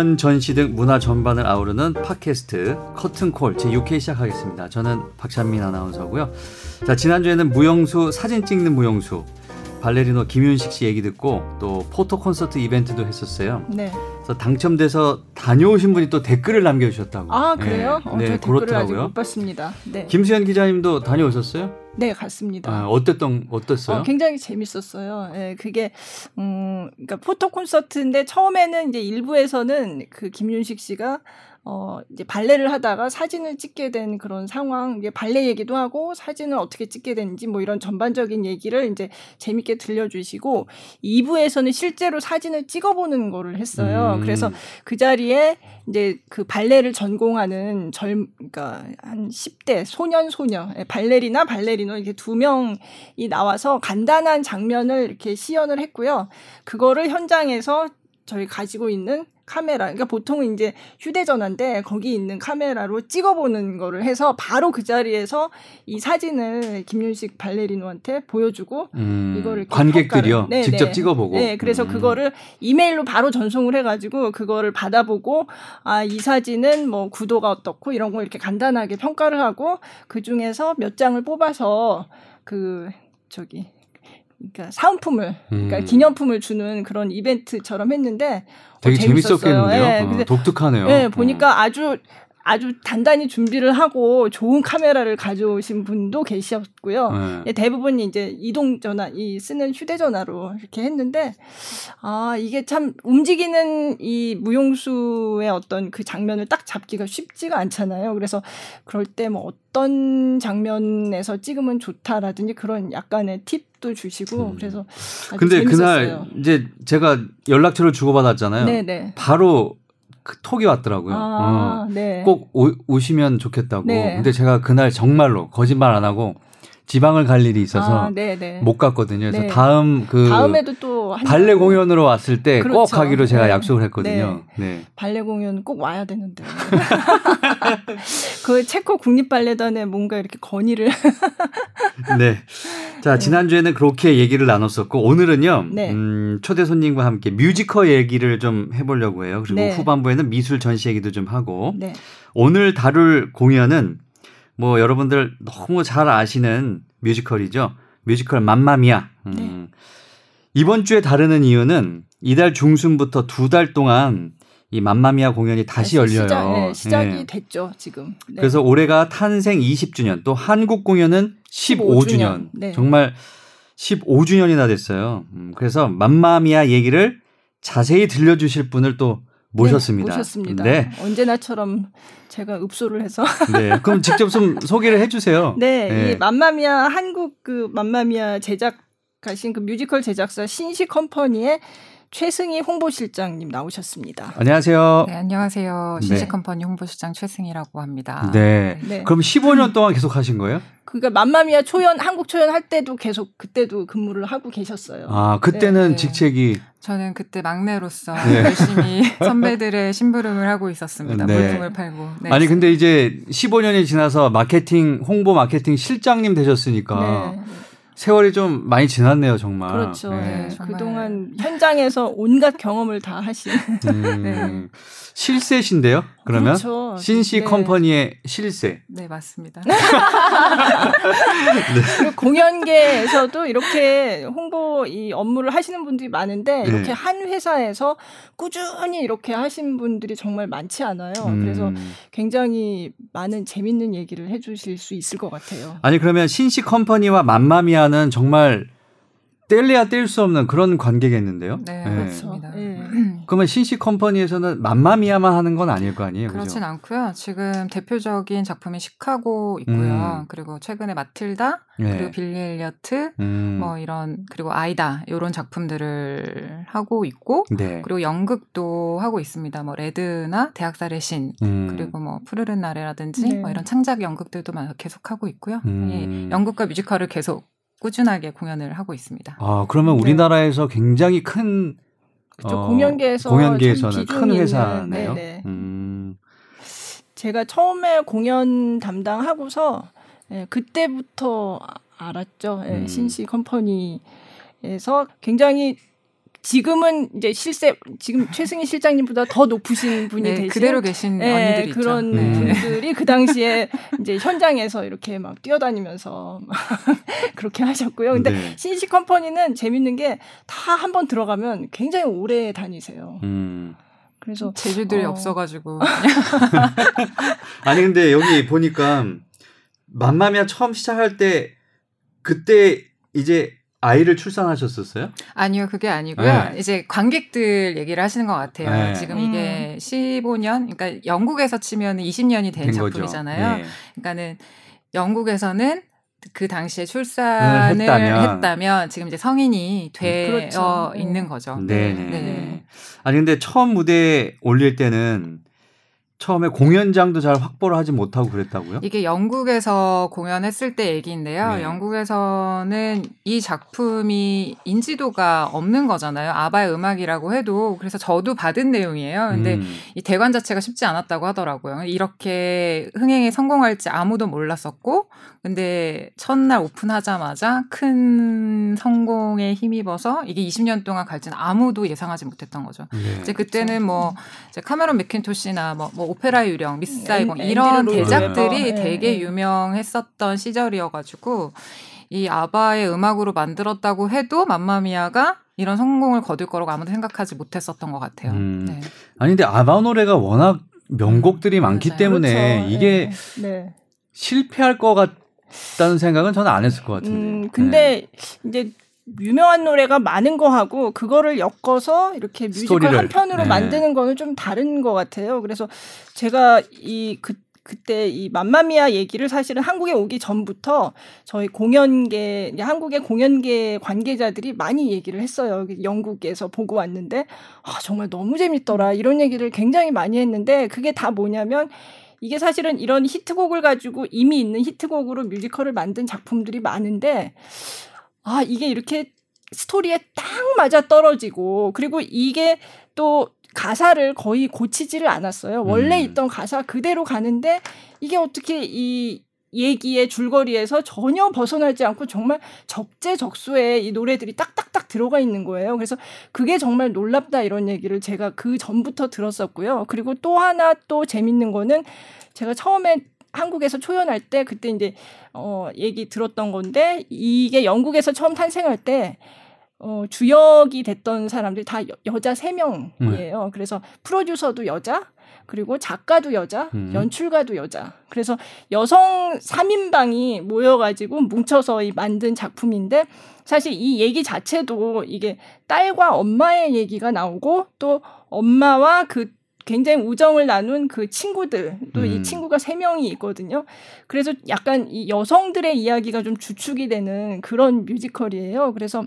공연 전시 등 문화 전반을 아우르는 팟캐스트 커튼콜 제6회 시작하겠습니다. 저는 박찬민 아나운서고요. 자, 지난주에는 무용수 사진 찍는 무용수 발레리노 김윤식 씨 얘기 듣고 또 포토 콘서트 이벤트도 했었어요. 네. 그래서 당첨돼서 다녀오신 분이 또 댓글을 남겨주셨다고. 아 그래요? 네, 어, 네 댓글을 그렇더라고요. 못 봤습니다. 네. 김수현 기자님도 다녀오셨어요? 네 갔습니다. 아, 어땠던 어땠어요? 어, 굉장히 재밌었어요. 예, 그게 음, 그러니까 포토 콘서트인데 처음에는 이제 일부에서는 그 김윤식 씨가 어, 이제 발레를 하다가 사진을 찍게 된 그런 상황, 이제 발레 얘기도 하고 사진을 어떻게 찍게 됐는지 뭐 이런 전반적인 얘기를 이제 재밌게 들려주시고 2부에서는 실제로 사진을 찍어보는 거를 했어요. 음. 그래서 그 자리에 이제 그 발레를 전공하는 젊, 그러니까 한 10대 소년 소녀, 예, 발레리나 발레리노 이렇게 두 명이 나와서 간단한 장면을 이렇게 시연을 했고요. 그거를 현장에서 저희 가지고 있는 카메라, 그러니까 보통은 이제 휴대전화인데 거기 있는 카메라로 찍어보는 거를 해서 바로 그 자리에서 이 사진을 김윤식 발레리노한테 보여주고 음, 이거를 관객들이요. 네, 직접 네. 찍어보고. 네, 그래서 음. 그거를 이메일로 바로 전송을 해가지고 그거를 받아보고 아 이 사진은 뭐 구도가 어떻고 이런 거 이렇게 간단하게 평가를 하고 그 중에서 몇 장을 뽑아서 그 저기 그러니까 사은품을 그러니까 음. 기념품을 주는 그런 이벤트처럼 했는데 어, 되게 재밌었어요. 재밌었겠는데요. 예, 어, 근데 독특하네요. 네, 어. 보니까 아주 아주 단단히 준비를 하고 좋은 카메라를 가져오신 분도 계셨고요. 네. 예, 대부분 이제 이동 전화, 이 쓰는 휴대전화로 이렇게 했는데, 아, 이게 참 움직이는 이 무용수의 어떤 그 장면을 딱 잡기가 쉽지가 않잖아요. 그래서 그럴 때 뭐 어떤 장면에서 찍으면 좋다라든지 그런 약간의 팁 도 주시고, 음. 그래서 근데 재밌었어요. 그날 이제 제가 연락처를 주고받았잖아요. 네네. 바로 그 톡이 왔더라고요. 아, 어. 네. 꼭 오, 오시면 좋겠다고. 네. 근데 제가 그날 정말로 거짓말 안 하고 지방을 갈 일이 있어서 아. 못 갔거든요. 그래서 네. 다음 그 다음에도 또 한- 발레 공연으로 왔을 때꼭 그렇죠. 가기로 제가 네. 약속을 했거든요. 네. 발레 공연 꼭 와야 되는데. 그 체코 국립 발레단에 뭔가 이렇게 건의를. 네. 자, 지난 주에는 그렇게 얘기를 나눴었고, 오늘은요, 네. 음, 초대 손님과 함께 뮤지컬 얘기를 좀 해보려고 해요. 그리고 네. 후반부에는 미술 전시 얘기도 좀 하고, 네. 오늘 다룰 공연은 뭐 여러분들 너무 잘 아시는 뮤지컬이죠. 뮤지컬 맘마미아. 음, 네. 이번 주에 다루는 이유는 이달 중순부터 두 달 동안 이 맘마미아 공연이 다시 열려요. 시작, 네, 시작이 네. 됐죠, 지금. 네. 그래서 올해가 탄생 20주년, 또 한국 공연은 15주년. 15주년. 네. 정말 15주년이나 됐어요. 음, 그래서 맘마미아 얘기를 자세히 들려주실 분을 또 모셨습니다. 네, 모셨습니다. 네. 언제나처럼 제가 읍소를 해서. 네. 그럼 직접 좀 소개를 해주세요. 네, 네. 이 맘마미아 한국 그 맘마미아 제작하신 그 뮤지컬 제작사 신시 컴퍼니의 최승희 홍보실장님 나오셨습니다. 안녕하세요. 네, 안녕하세요. 네. 신식컴퍼니 홍보실장 최승희라고 합니다. 네. 네. 그럼 15년 동안 계속 하신 거예요? 그러니까 맘마미아 초연 한국 초연 할 때도 계속 그때도 근무를 하고 계셨어요. 아, 그때는 네. 직책이 저는 그때 막내로서 네. 열심히 선배들의 심부름을 하고 있었습니다. 네. 물품을 팔고. 네. 아니 근데 이제 15년이 지나서 마케팅 홍보 마케팅 실장님 되셨으니까 네. 세월이 좀 많이 지났네요, 정말. 그렇죠. 네. 네. 정말. 그동안 현장에서 온갖 경험을 다 하신. 음, 네. 실세신데요? 그러면 그렇죠. 신시 네. 컴퍼니의 실세. 네, 맞습니다. 그리고 공연계에서도 이렇게 홍보 이 업무를 하시는 분들이 많은데 네. 이렇게 한 회사에서 꾸준히 이렇게 하신 분들이 정말 많지 않아요. 음. 그래서 굉장히 많은 재밌는 얘기를 해주실 수 있을 것 같아요. 아니 그러면 신시 컴퍼니와 맘마미아 는 정말 뗄래야 뗄 수 없는 그런 관계겠는데요? 네, 네. 그렇습니다. 예. 그러면 신시 컴퍼니에서는 맘마미아만 하는 건 아닐 거 아니에요, 그렇진 그죠? 않고요. 지금 대표적인 작품이 시카고 있고요. 음. 그리고 최근에 마틸다, 네. 그리고 빌리 엘리어트, 음, 뭐 이런 그리고 아이다 이런 작품들을 하고 있고 네. 그리고 연극도 하고 있습니다. 뭐 레드나 대학살의 신 음, 그리고 뭐 푸르른 날에라든지 네. 뭐 이런 창작 연극들도 막 계속 하고 있고요. 음. 예, 연극과 뮤지컬을 계속 꾸준하게 공연을 하고 있습니다. 아 그러면 네. 우리나라에서 굉장히 큰 그렇죠. 어, 공연계에서 공연계에서는 큰 회사네요. 네네. 음, 제가 처음에 공연 담당하고서 예, 그때부터 아- 알았죠. 예, 음. 신시 컴퍼니에서 굉장히 지금은 이제 실세 지금 최승희 실장님보다 더 높으신 분이 네, 되신 그대로 계신 네, 언니들이 그런 있죠. 네. 분들이 그 당시에 이제 현장에서 이렇게 막 뛰어다니면서 막 그렇게 하셨고요. 근데 네. CNC 컴퍼니는 재밌는 게 다 한 번 들어가면 굉장히 오래 다니세요. 음. 그래서 제주들이 어. 없어가지고 아니 근데 여기 보니까 맘마미아 처음 시작할 때 그때 이제 아이를 출산하셨었어요? 아니요 그게 아니고요 네. 이제 관객들 얘기를 하시는 것 같아요 네. 지금 음. 이게 15년 그러니까 영국에서 치면 20년이 된, 된. 작품이잖아요 네. 그러니까는 영국에서는 그 당시에 출산을 음, 했다면. 했다면. 지금 이제 성인이 되어 그렇죠. 있는 거죠. 네. 네. 네. 아니 근데 처음 무대에 올릴 때는 처음에 공연장도 잘 확보를 하지 못하고 그랬다고요? 이게 영국에서 공연했을 때 얘기인데요. 네. 영국에서는 이 작품이 인지도가 없는 거잖아요. 아바의 음악이라고 해도 그래서 저도 받은 내용이에요. 근데 음. 이 대관 자체가 쉽지 않았다고 하더라고요. 이렇게 흥행에 성공할지 아무도 몰랐었고, 근데 첫날 오픈하자마자 큰 성공에 힘입어서 이게 20년 동안 갈지는 아무도 예상하지 못했던 거죠. 네. 이제 그때는 뭐 이제 카메론 맥킨토시나 뭐, 뭐 오페라 유령, 미스 사이공 앤- 이런 대작들이. 네, 되게 네. 유명했었던 시절이어가지고 이 아바의 음악으로 만들었다고 해도 맘마미아가 이런 성공을 거둘 거라고 아무도 생각하지 못했었던 것 같아요. 음. 네. 아니 근데 아바 노래가 워낙 명곡들이 많기 맞아요. 때문에 그렇죠. 이게 네. 네. 실패할 것 같다는 생각은 저는 안 했을 것 같은데. 음, 근데 이제 유명한 노래가 많은 거하고 그거를 엮어서 이렇게 뮤지컬 스토리를, 한 편으로 네. 만드는 거는 좀 다른 것 같아요. 그래서 제가 이 그, 그때 이 맘마미아 얘기를 사실은 한국에 오기 전부터 저희 공연계 한국의 공연계 관계자들이 많이 얘기를 했어요. 영국에서 보고 왔는데 아, 정말 너무 재밌더라 이런 얘기를 굉장히 많이 했는데 그게 다 뭐냐면 이게 사실은 이런 히트곡을 가지고 이미 있는 히트곡으로 뮤지컬을 만든 작품들이 많은데 아 이게 이렇게 스토리에 딱 맞아 떨어지고 그리고 이게 또 가사를 거의 고치지를 않았어요. 원래 음. 있던 가사 그대로 가는데 이게 어떻게 이 얘기의 줄거리에서 전혀 벗어나지 않고 정말 적재적소에 이 노래들이 딱딱딱 들어가 있는 거예요. 그래서 그게 정말 놀랍다 이런 얘기를 제가 그 전부터 들었었고요. 그리고 또 하나 또 재밌는 거는 제가 처음에 한국에서 초연할 때 그때 이제 어 얘기 들었던 건데 이게 영국에서 처음 탄생할 때 어, 주역이 됐던 사람들이 다 여, 여자 세명이에요 그래서 프로듀서도 여자, 그리고 작가도 여자, 음. 연출가도 여자. 그래서 여성 3인방이 모여가지고 뭉쳐서 이 만든 작품인데 사실 이 얘기 자체도 이게 딸과 엄마의 얘기가 나오고 또 엄마와 그 굉장히 우정을 나눈 그 친구들 또이 음. 친구가 세 명이 있거든요. 그래서 약간 이 여성들의 이야기가 좀 주축이 되는 그런 뮤지컬이에요. 그래서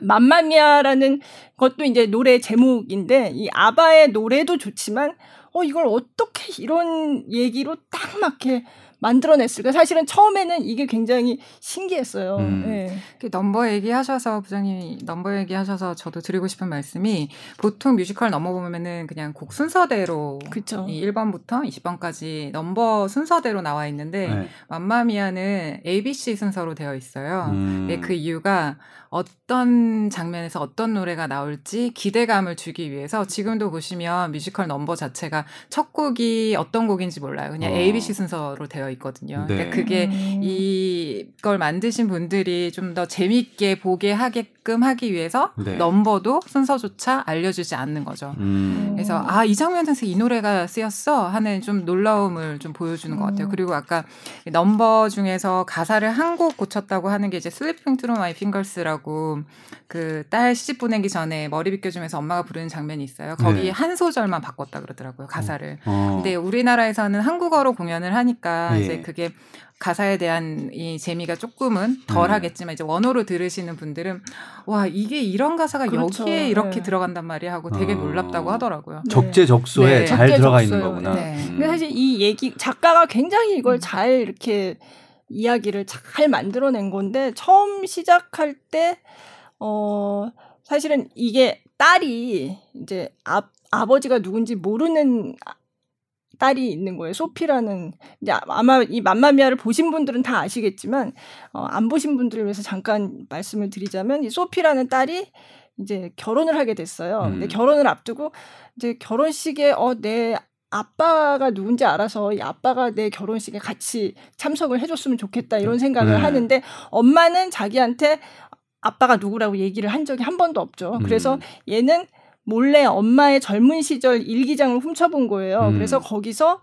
맘마미아라는 것도 이제 노래 제목인데 이 아바의 노래도 좋지만 어 이걸 어떻게 이런 얘기로 딱 맞게 만들어냈을까? 사실은 처음에는 이게 굉장히 신기했어요. 음. 예. 그 넘버 얘기하셔서 부장님이 넘버 얘기하셔서 저도 드리고 싶은 말씀이 보통 뮤지컬 넘버 보면은 그냥 곡 순서대로 그쵸. 이 1번부터 20번까지 넘버 순서대로 나와 있는데 네. 맘마미아는 ABC 순서로 되어 있어요. 음. 네, 그 이유가 어떤 장면에서 어떤 노래가 나올지 기대감을 주기 위해서 지금도 보시면 뮤지컬 넘버 자체가 첫 곡이 어떤 곡인지 몰라요. 그냥 어. ABC 순서로 되어 있거든요. 네. 그러니까 그게 음. 이걸 만드신 분들이 좀 더 재밌게 보게 하게 끔 하기 위해서 네. 넘버도 순서조차 알려주지 않는 거죠. 음. 그래서 아 이 장면에서 이 노래가 쓰였어 하는 좀 놀라움을 좀 보여주는 것 같아요. 음. 그리고 아까 넘버 중에서 가사를 한 곡 고쳤다고 하는 게 이제 Slipping Through My Fingers라고 그 딸 시집 보내기 전에 머리 빗겨주면서 엄마가 부르는 장면이 있어요. 거기 네. 한 소절만 바꿨다 그러더라고요 가사를. 어. 근데 우리나라에서는 한국어로 공연을 하니까 예. 이제 그게 가사에 대한 이 재미가 조금은 덜 음. 하겠지만 이제 원어로 들으시는 분들은 와 이게 이런 가사가 그렇죠. 여기에 이렇게 네. 들어간단 말이야 하고 되게 어. 놀랍다고 하더라고요. 네. 적재적소에 네. 잘 들어가 있는. 거구나. 네. 음. 근데 사실 이 얘기 작가가 굉장히 이걸 음. 잘 이렇게 이야기를 잘 만들어낸 건데 처음 시작할 때 어 사실은 이게 딸이 이제 아, 아버지가 누군지 모르는 아- 딸이 있는 거예요. 소피라는 이제 아마 이 맘마미아를 보신 분들은 다 아시겠지만 어, 안 보신 분들을 위해서 잠깐 말씀을 드리자면 이 소피라는 딸이 이제 결혼을 하게 됐어요. 음. 근데 결혼을 앞두고 이제 결혼식에 어내 아빠가 누군지 알아서 이 아빠가 내 결혼식에 같이 참석을 해줬으면 좋겠다 이런 생각을 네. 하는데 엄마는 자기한테 아빠가 누구라고 얘기를 한 적이 한 번도 없죠. 음. 그래서 얘는 몰래 엄마의 젊은 시절 일기장을 훔쳐본 거예요. 음. 그래서 거기서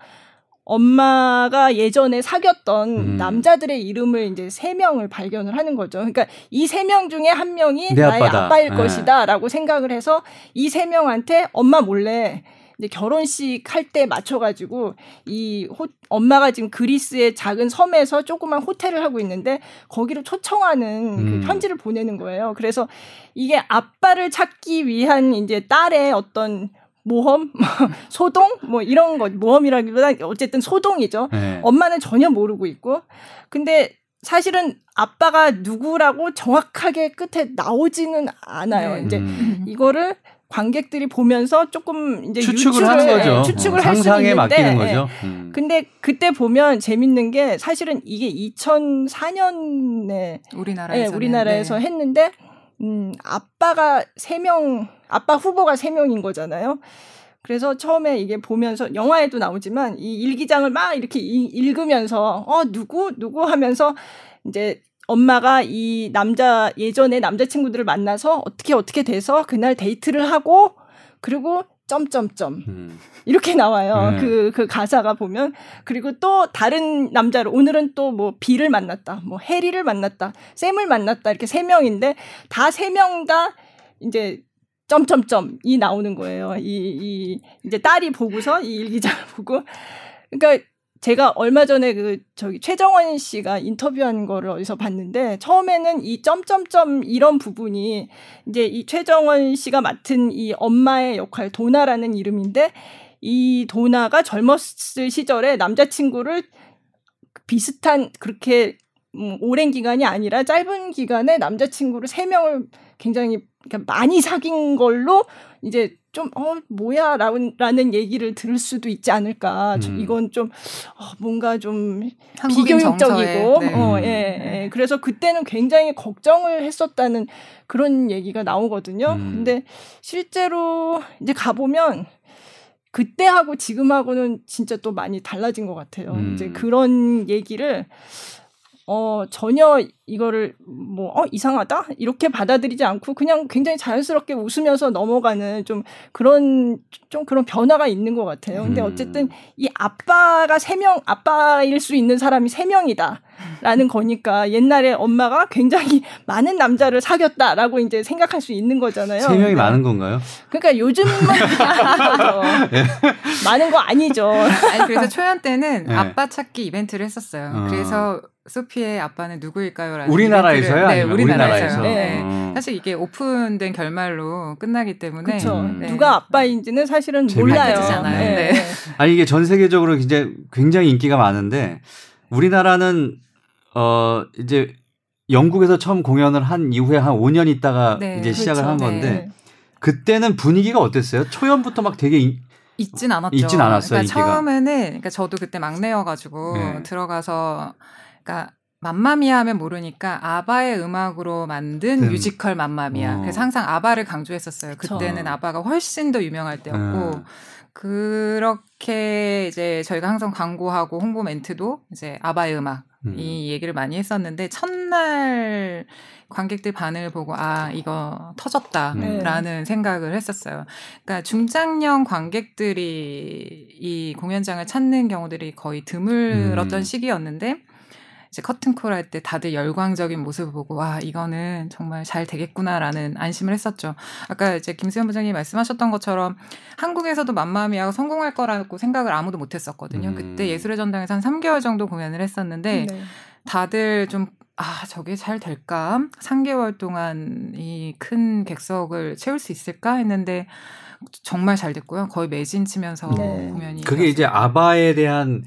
엄마가 예전에 사귀었던 음. 남자들의 이름을 이제 세 명을 발견을 하는 거죠. 그러니까 이 세 명 중에 한 명이 내 나의 아빠다. 아빠일 네. 것이다라고 생각을 해서 이 세 명한테 엄마 몰래 이제 결혼식 할 때 맞춰가지고 이 호, 엄마가 지금 그리스의 작은 섬에서 조그만 호텔을 하고 있는데 거기로 초청하는 음. 그 편지를 보내는 거예요. 그래서 이게 아빠를 찾기 위한 이제 딸의 어떤 모험, 소동, 뭐 이런 거 모험이라기보다 어쨌든 소동이죠. 네. 엄마는 전혀 모르고 있고, 근데 사실은 아빠가 누구라고 정확하게 끝에 나오지는 않아요. 네. 이제 음. 이거를 관객들이 보면서 조금 이제 추측을 유추를, 하는 거죠. 예, 추측을 어, 할 수는 상상에 있는데, 맡기는 예. 거죠. 음. 근데 그때 보면 재밌는 게 사실은 이게 2004년에 우리나라에서 예, 네. 우리나라에서 했는데 음, 아빠가 세 명, 아빠 후보가 세 명인 거잖아요. 그래서 처음에 이게 보면서 영화에도 나오지만 이 일기장을 막 이렇게 이- 읽으면서 어 누구 누구 하면서 이제 엄마가 이 남자 예전에 남자친구들을 만나서 어떻게 어떻게 돼서 그날 데이트를 하고 그리고 점점점 음. 이렇게 나와요. 네. 그, 그 가사가 보면. 그리고 또 다른 남자를, 오늘은 또 뭐 비를 만났다, 뭐 해리를 만났다, 샘을 만났다, 이렇게 세 명인데, 다 세 명 다 이제 점점점이 나오는 거예요. 이, 이, 이제 딸이 보고서 이 일기장을 보고. 그러니까 제가 얼마 전에 그 저기 최정원 씨가 인터뷰한 거를 어디서 봤는데 처음에는 이 점점점 이런 부분이 이제 이 최정원 씨가 맡은 이 엄마의 역할 도나라는 이름인데 이 도나가 젊었을 시절에 남자친구를 비슷한 그렇게 음, 오랜 기간이 아니라 짧은 기간에 남자친구를 세 명을 굉장히 그러니까 많이 사귄 걸로 이제 좀 어 뭐야 라는, 라는 얘기를 들을 수도 있지 않을까 좀 음. 이건 좀 어, 뭔가 좀 비교육적이고 네. 어, 음. 예, 예. 그래서 그때는 굉장히 걱정을 했었다는 그런 얘기가 나오거든요. 음. 근데 실제로 이제 가보면 그때하고 지금하고는 진짜 또 많이 달라진 것 같아요. 음. 이제 그런 얘기를 어 전혀 이거를 뭐 어 이상하다 이렇게 받아들이지 않고 그냥 굉장히 자연스럽게 웃으면서 넘어가는 좀 그런 좀 그런 변화가 있는 것 같아요. 근데 음. 어쨌든 이 아빠가 세 명 아빠일 수 있는 사람이 세 명이다 라는 거니까 옛날에 엄마가 굉장히 많은 남자를 사귀었다라고 이제 생각할 수 있는 거잖아요. 세 명이 근데 많은 건가요? 그러니까 요즘은 많은 거 아니죠. 아니 그래서 초연 때는 네. 아빠 찾기 이벤트를 했었어요. 어. 그래서 소피의 아빠는 누구일까요?라는 우리나라에서요? 네. 우리나라에서? 네. 어. 사실 이게 오픈된 결말로 끝나기 때문에 그렇죠. 음. 네. 누가 아빠인지는 사실은 몰라요. 밝혀지잖아요. 네. 아니 이게 전 세계적으로 굉장히 굉장히 인기가 많은데 우리나라는 어 이제 영국에서 처음 공연을 한 이후에 한 5년 있다가 네, 이제 시작을 그렇죠. 한 네. 건데 그때는 분위기가 어땠어요? 초연부터 막 되게 인- 있진 않았죠. 있진 않았어요, 그러니까. 처음에는 그러니까 저도 그때 막내여가지고 네. 들어가서 그러니까 맘마미아 하면 모르니까 아바의 음악으로 만든 음. 뮤지컬 맘마미아. 어. 그래서 항상 아바를 강조했었어요. 그쵸. 그때는 아바가 훨씬 더 유명할 때였고 음. 그렇게 이제 저희가 항상 광고하고 홍보 멘트도 이제 아바의 음악 음. 이 얘기를 많이 했었는데 첫날 관객들 반응을 보고 아 이거 터졌다라는 생각을 했었어요. 그러니까 중장년 관객들이 이 공연장을 찾는 경우들이 거의 드물었던 음. 시기였는데 이제 커튼콜 할 때 다들 열광적인 모습을 보고 와 이거는 정말 잘 되겠구나라는 안심을 했었죠. 아까 이제 김수현 부장님이 말씀하셨던 것처럼 한국에서도 맘마미아가 성공할 거라고 생각을 아무도 못했었거든요. 음. 그때 예술의 전당에서 한 3개월 정도 공연을 했었는데 네. 다들 좀, 아, 저게 잘 될까? 3개월 동안 이 큰 객석을 채울 수 있을까? 했는데 정말 잘 됐고요. 거의 매진 치면서 네. 공연이. 그게 이제 아바에 대한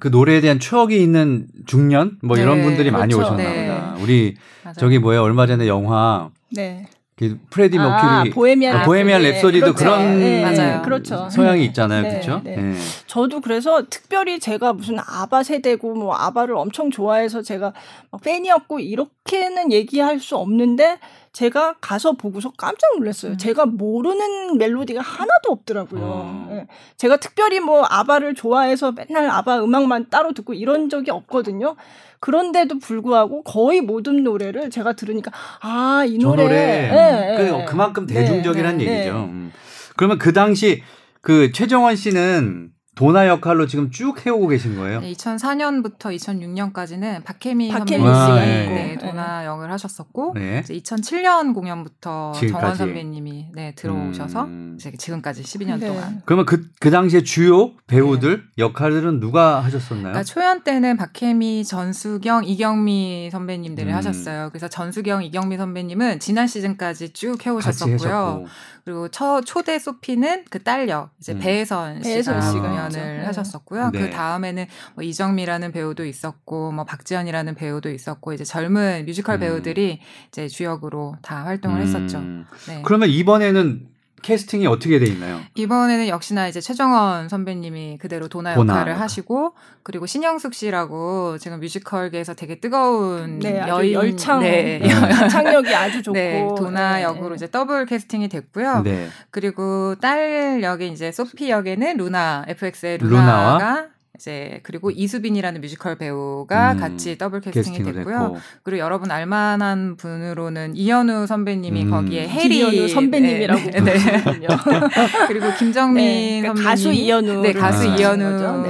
그 노래에 대한 추억이 있는 중년 뭐 이런 네, 분들이 많이 그렇죠. 오셨나 네. 보다. 우리 맞아요. 저기 뭐야 얼마 전에 영화 네. 그 프레디 아, 머큐리 보헤미안 아, 보헤미안 랩소디. 랩소디도 그렇죠. 그런 네, 맞아요. 그렇죠. 서양이 있잖아요, 네, 그렇죠? 네. 저도 그래서 특별히 제가 무슨 아바 세대고 뭐 아바를 엄청 좋아해서 제가 막 팬이었고 이렇게는 얘기할 수 없는데 제가 가서 보고서 깜짝 놀랐어요. 음. 제가 모르는 멜로디가 하나도 없더라고요. 어. 예. 제가 특별히 뭐 아바를 좋아해서 맨날 아바 음악만 따로 듣고 이런 적이 없거든요. 그런데도 불구하고 거의 모든 노래를 제가 들으니까 아이저 노래, 노래 예, 예. 그, 그만큼 네, 대중적이란 네, 얘기죠. 네. 음. 그러면 그 당시 그 최정원 씨는 도나 역할로 지금 쭉 해오고 계신 거예요? 네, 2004년부터 2006년까지는 박혜미 박혜미 선배님이 네, 있고. 네, 도나 역을 하셨었고 네. 이제 2007년 공연부터 지금까지. 정원 선배님이 네, 들어오셔서 음. 이제 지금까지 12년 네. 동안. 그러면 그, 그 당시에 주요 배우들 역할들은 누가 하셨었나요? 그러니까 초연 때는 박혜미, 전수경, 이경미 선배님들이 음. 하셨어요. 그래서 전수경, 이경미 선배님은 지난 시즌까지 쭉 해오셨었고요. 그리고 초, 초대 소피는 그 딸력 이제 음. 배혜선 씨가 배혜선 씨가 공연을 했죠. 네. 하셨었고요. 네. 그 다음에는 뭐 이정미라는 배우도 있었고 뭐 박지연이라는 배우도 있었고 이제 젊은 뮤지컬 음. 배우들이 이제 주역으로 다 활동을 했었죠. 음. 네. 그러면 이번에는 캐스팅이 어떻게 돼 있나요? 이번에는 역시나 이제 최정원 선배님이 그대로 도나 도나 역할을 역할. 하시고 그리고 신영숙 씨라고 지금 뮤지컬계에서 되게 뜨거운 네, 아주 여인 열창 네, 네. 창력이 아주 좋고 네, 도나 네, 역으로 네. 이제 더블 캐스팅이 됐고요. 네. 그리고 딸 역에 이제 소피 역에는 루나 FX의 루나와? 루나가 이제 그리고 이수빈이라는 뮤지컬 배우가 음, 같이 더블 캐스팅이 됐고요. 됐고. 그리고 여러분 알만한 분으로는 이현우 선배님이 음. 거기에 해리 이현우 선배님이라고 네, 네. 부르시군요. 그리고 김정민 네, 그러니까 선배님 가수 이현우 네 가수 말씀하시는 이현우.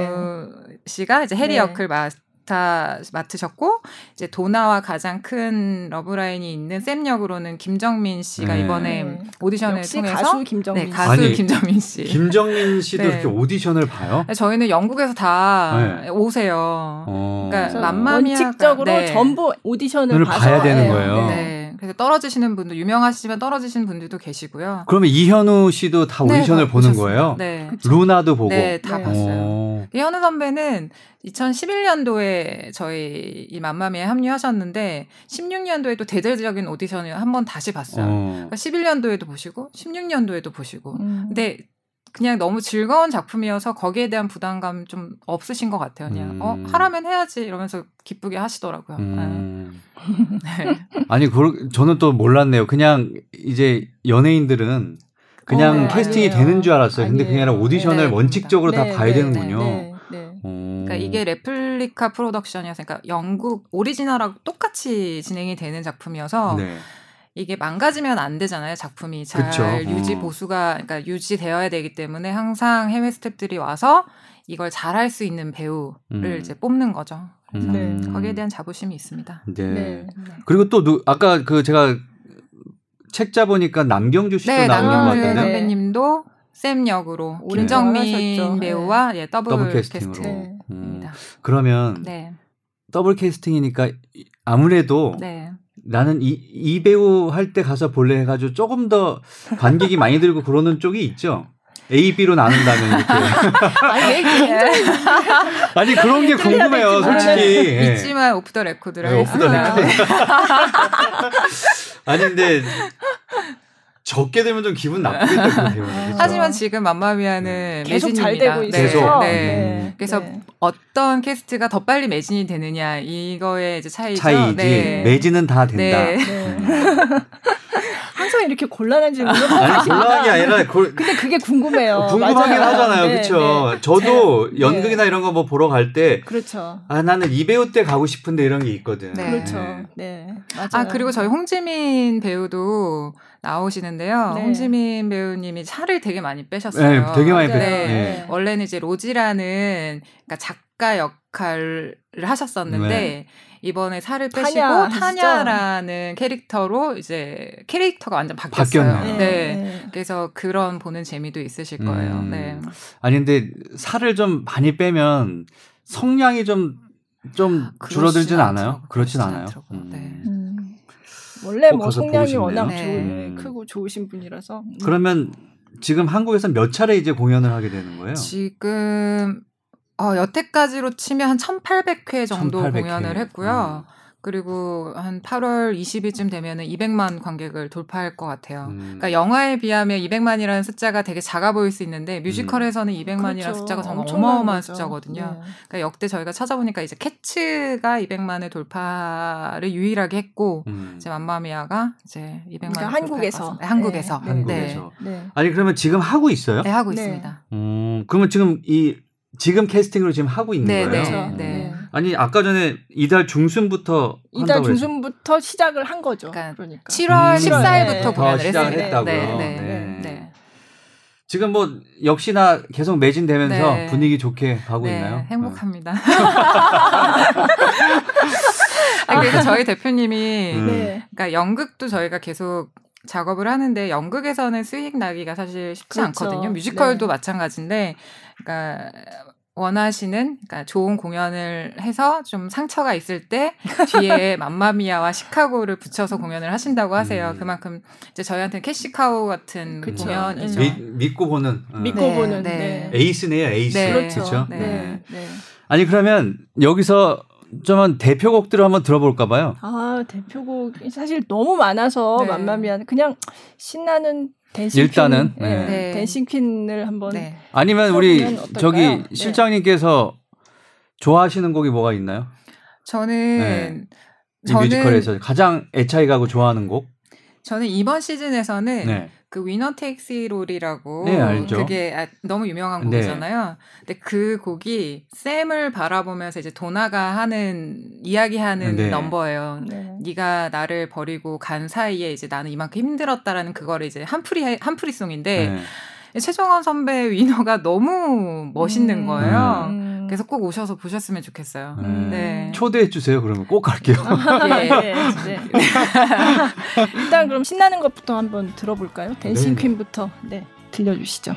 네. 씨가 이제 해리 네. 역을 맡 아 맡으셨고 이제 도나와 가장 큰 러브라인이 있는 샘 역으로는 김정민 씨가 네. 이번에 네. 오디션을 역시 통해서 가수 김정민 네 씨. 가수 아니, 김정민 씨 김정민 씨도 네. 이렇게 오디션을 봐요? 저희는 영국에서 다 네. 오세요. 어. 그러니까 그래서 맘마미아가- 원칙적으로 네. 전부 오디션을 봐야 되는 네, 거예요. 네. 네. 그래서 떨어지시는 분도 유명하시지만 떨어지시는 분들도 계시고요. 그러면 이현우 씨도 다 네, 오디션을 다 보는 보셨어요. 거예요? 네. 루나도 보고. 네, 다 네. 봤어요. 어. 현우 선배는 2011년도에 저희 이 맘마미에 합류하셨는데 16년도에 또 대대적인 오디션을 한 번 다시 봤어요. 어. 그러니까 11년도에도 보시고 16년도에도 보시고. 음. 근데 그냥 너무 즐거운 작품이어서 거기에 대한 부담감 좀 없으신 것 같아요. 그냥 음. 어 하라면 해야지 이러면서 기쁘게 하시더라고요. 음. 네. 아니, 그, 저는 또 몰랐네요. 그냥 이제 연예인들은 그냥 어, 네, 캐스팅이 아니에요. 되는 줄 알았어요. 근데 그게 아니라 아니에요. 오디션을 네, 원칙적으로 다 네, 봐야 네, 되는군요. 네, 네. 어. 그러니까 이게 레플리카 프로덕션이어서 그러니까 영국 오리지널하고 똑같이 진행이 되는 작품이어서 네. 이게 망가지면 안 되잖아요 작품이 잘 그쵸. 유지 어. 보수가 그러니까 유지되어야 되기 때문에 항상 해외 스태프들이 와서 이걸 잘할 수 있는 배우를 음. 이제 뽑는 거죠. 그래서 네. 거기에 대한 자부심이 있습니다. 네. 네. 그리고 또 누, 아까 그 제가 책자 보니까 남경주 씨도 네, 나오는 것 남경주 같은데. 네. 선배님도 샘 역으로 김정민 하셨죠. 배우와 예, 더블, 더블 캐스팅으로. 캐스팅입니다. 네. 음. 그러면 네, 더블 캐스팅이니까 이- 아무래도 네. 나는 이, 이 배우 할 때 가서 볼래 해가지고 조금 더 관객이 많이 들고 그러는 쪽이 있죠. A, B로 나눈다면 이렇게. 아니 아니 그런 게 궁금해요, 솔직히. 예. 네. 있지만 off the record를 네, off the 하겠습니다. 아니 근데 적게 되면 좀 기분 나쁘겠다 그. 그쵸? 하지만 지금 맘마미아는 계속 잘. 되고 네. 계속. 네. 음. 그래서 네. 어떤 캐스트가 더 빨리 매진이 되느냐 이거의 이제 차이죠. 차이지 네. 매진은 다 된다. 네. 네. 항상 이렇게 곤란한 질문을 아니 곤란한 게 아니라 그, 근데 그게 궁금해요. 궁금하긴 맞아요. 하잖아요, 네, 그렇죠? 네. 저도 네. 연극이나 이런 거 뭐 보러 갈 때 그렇죠. 아 나는 이 배우 때 가고 싶은데 이런 게 있거든. 네. 그렇죠. 네. 맞아요. 아 그리고 저희 홍지민 배우도 나오시는데요. 네. 홍지민 배우님이 살을 되게 많이 빼셨어요. 네, 되게 많이 맞아요. 뺐. 네. 네. 원래는 이제 로지라는 그러니까 작가 역할을 하셨었는데 네. 이번에 살을 빼시고 타냐? 타냐라는 캐릭터로 이제 캐릭터가 완전 바뀌었어요. 바뀌었네요. 네. 그래서 그런 보는 재미도 있으실 거예요. 음. 네. 아니 근데 살을 좀 많이 빼면 성량이 좀좀 줄어들진 않아요? 그렇진 그렇진 않아요. 않더라고요. 음. 네. 음. 원래 꼭뭐 성량이. 워낙 네. 좋- 음. 크고 좋으신 분이라서. 음. 그러면 지금 한국에서 몇 차례 이제 공연을 하게 되는 거예요? 지금 어, 여태까지로 치면 한 1,800회 정도 1800 회. 공연을 했고요. 그리고 한 8월 20일쯤 되면은 200만 관객을 돌파할 것 같아요. 음. 그러니까 영화에 비하면 200만이라는 숫자가 되게 작아 보일 수 있는데 뮤지컬에서는 200만이라는 그렇죠. 숫자가 정말 엄청난 어마어마한 거죠. 숫자거든요. 네. 그러니까 역대 저희가 찾아보니까 이제 캐츠가 200만의 돌파를 유일하게 했고 음. 이제 맘마미아가 이제 200만 그러니까 한국에서. 네, 한국에서 네, 네. 한국에서. 네. 아니 그러면 지금 하고 있어요? 네, 하고 네. 있습니다. 음, 그러면 지금 이 지금 캐스팅으로 지금 하고 있는 네, 거예요? 네, 그렇죠. 네. 아니 아까 전에 이달 중순부터 이달. 중순부터 시작을 한 거죠. 그러니까 그러니까. 7월 음. 14일부터 네. 공연을 더 시작을 했습니다. 네, 네, 네. 네. 지금 뭐 역시나 계속 매진되면서 네. 분위기 좋게 가고 네, 있나요? 행복합니다. 아, 그래서 저희 대표님이 음. 네. 그러니까 연극도 저희가 계속 작업을 하는데 연극에서는 수익 나기가 사실 쉽지 그렇죠. 않거든요. 뮤지컬도 네. 마찬가지인데, 그러니까 원하시는 그러니까 좋은 공연을 해서 좀 상처가 있을 때 뒤에 맘마미아와 시카고를 붙여서 공연을 하신다고 하세요. 음. 그만큼 이제 저희한테는 캐시카우 같은 그쵸. 공연이죠. 미, 믿고 보는 어. 믿고 네, 보는 네. 네. 에이스네요, 에이스. 네. 그렇죠. 네. 네. 네. 아니 그러면 여기서 좀 대표곡들을 한번 들어볼까 봐요. 아 대표곡 사실 너무 많아서 네. 맘마미아 그냥 신나는 Dancing 일단은, Queen, 네. 네. 네. Dancing Queen을 한번 네. 아니면 우리 어떨까요? 저기 네. 실장님께서 좋아하시는 곡이 뭐가 있나요? 저는 이 저는 뮤지컬에서 가장 애착이 가고 좋아하는 곡? 저는 이번 시즌에서는 네. 그 Winner Takes It All이라고 네, 알죠. 그게 아, 너무 유명한 네. 곡이잖아요. 근데 그 곡이 샘을 바라보면서 이제 도나가 하는 이야기하는 네. 넘버예요. 네. 네가 나를 버리고 간 사이에 이제 나는 이만큼 힘들었다라는 그거를 이제 한풀이 한풀이song인데 네. 최종원 선배 위너가 너무 멋있는 음. 거예요. 음. 그래서 꼭 오셔서 보셨으면 좋겠어요. 음. 네. 초대해 주세요. 그러면 꼭 갈게요. 네. 네. 일단 그럼 신나는 것부터 한번 들어볼까요? 댄싱 네. 퀸부터 네 들려주시죠.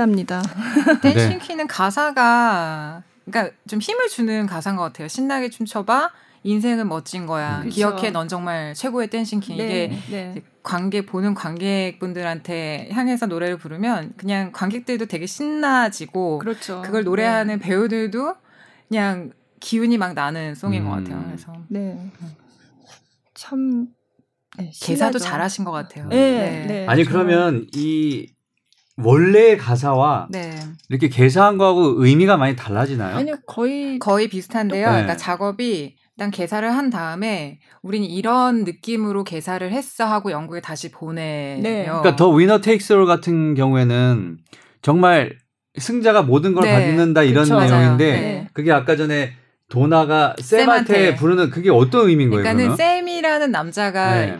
신납니다. Dancing 네. Queen은 가사가 그러니까 좀 힘을 주는 가사인 것 같아요. 신나게 춤춰봐. 인생은 멋진 거야. 음. 그쵸. 기억해, 넌 정말 최고의 Dancing Queen. 이게 네. 이제 관객 보는 관객분들한테 향해서 노래를 부르면 그냥 관객들도 되게 신나지고 그렇죠. 그걸 노래하는 배우들도 그냥 기운이 막 나는 song인 것 음. 같아요. 그래서 네. 참 네, 개사도. 잘하신 것 같아요. 네, 네. 아니. 그러면 이 원래의 가사와 네. 이렇게 개사한 거하고 의미가 많이 달라지나요? 아니요 거의 거의 비슷한데요. 네. 그러니까 작업이 일단 개사를 한 다음에 우리는 이런 느낌으로 개사를 했어 하고 영국에 다시 보내요. 네. 그러니까 더 위너 테이크스 롤 같은 경우에는 정말 승자가 모든 걸 네. 받는다 이런 그쵸. 내용인데. 네. 그게 아까 전에 도나가 쌤한테, 쌤한테. 부르는 그게 어떤 의미인 거예요? 그러니까는 그러면? 쌤이라는 남자가 네.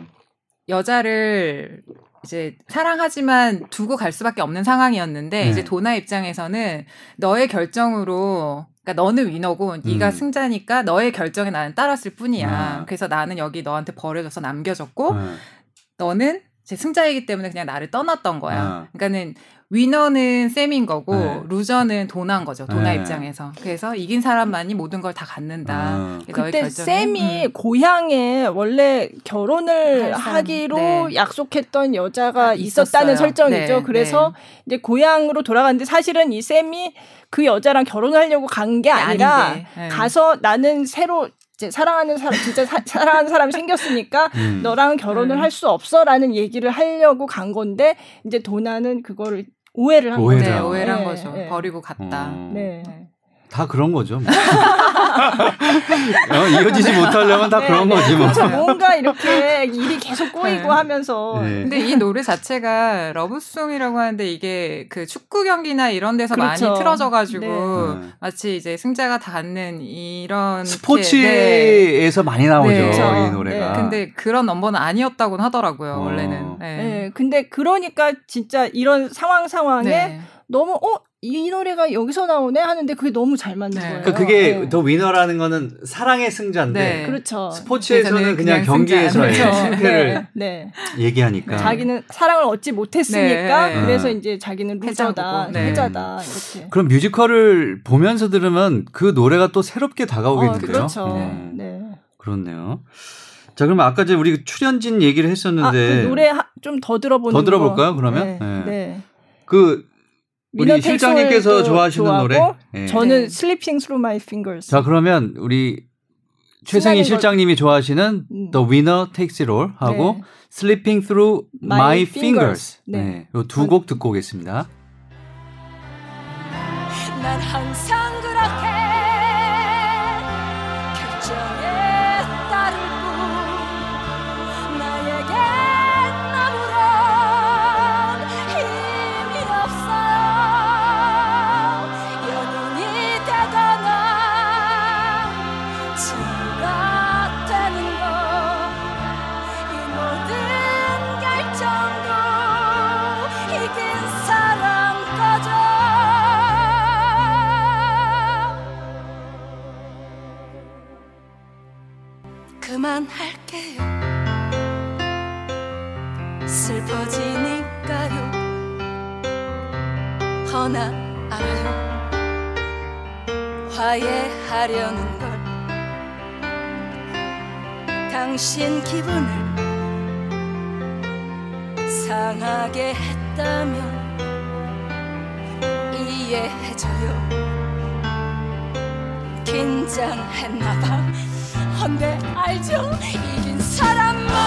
여자를 이제 사랑하지만 두고 갈 수밖에 없는 상황이었는데 네. 이제 도나 입장에서는 너의 결정으로 그러니까 너는 위너고 네가 음. 승자니까 너의 결정에 나는 따랐을 뿐이야. 아. 그래서 나는 여기 너한테 버려져서 남겨졌고 네. 너는 제 승자이기 때문에 그냥 나를 떠났던 거야. 아. 그러니까는 위너는 쌤인 거고 네. 루저는 도나인 거죠. 도나 네. 입장에서. 그래서 이긴 사람만이 모든 걸 다 갖는다. 아. 그때 쌤이 음. 고향에 원래 결혼을 하기로 네. 약속했던 여자가 아, 있었다는 있었어요. 설정이죠. 네, 그래서 이제 고향으로 돌아갔는데 사실은 이 쌤이 그 여자랑 결혼하려고 간 게 아니라. 네. 가서 나는 새로 이제 사랑하는 사람 진짜 사, 사랑하는 사람이 생겼으니까 음. 너랑 결혼을 음. 할수 없어라는 얘기를 하려고 간 건데 이제 도나는 그거를 오해를 한 오해를 네, 한 오해를 한 네, 거죠. 네. 버리고 갔다. 어. 네. 네. 다 그런 거죠. 뭐. 어, 이어지지 못하려면 다 네, 그런 네. 거지 뭐. 그렇죠. 뭔가 이렇게 일이 계속 꼬이고 네. 하면서 네. 근데 이 노래 자체가 러브송이라고 하는데 이게 그 축구 경기나 이런 데서 그렇죠. 많이 틀어져가지고 네. 마치 이제 승자가 닿는 이런 네. 스포츠에서 많이 나오죠 네. 이 그렇죠. 노래가. 네. 근데 그런 넘버는 아니었다고는 하더라고요 어. 원래는. 네. 네, 근데 그러니까 진짜 이런 상황 상황에 네. 너무 어 이 노래가 여기서 나오네 하는데 그게 너무 잘 맞는 네. 거예요. 그러니까 그게 네. 더 위너라는 거는 사랑의 승자인데 네. 그렇죠. 스포츠에서는 그냥, 그냥 경기에서의 승자. 그렇죠. 실패를 네, 네. 얘기하니까. 자기는 사랑을 얻지 못했으니까 네. 그래서 네. 이제 자기는 루저다. 네. 패자다 이렇게. 그럼 뮤지컬을 보면서 들으면 그 노래가 또 새롭게 어, 다가오겠는데요. 그렇죠. 음, 네. 그렇네요. 자, 그러면 아까 이제 우리 출연진 얘기를 아, 했었는데 그 노래 좀 더 들어보는 더 들어볼까요, 거. 그러면? 네. 네. 네. 그 우리 실장님께서 좋아하시는 노래. 예. 저는 네. Sleeping Through My Fingers. 자, 그러면 우리 최승희 실장님이 좋아하시는 음. The Winner Takes It All 하고 네. Sleeping Through My, My Fingers. Fingers. 네. 네. 두곡 듣고 오겠습니다. 하려는 걸. 당신 기분을 상하게 했다면 이해해줘요. 긴장했나봐. 헌데 알죠? 이긴 사람만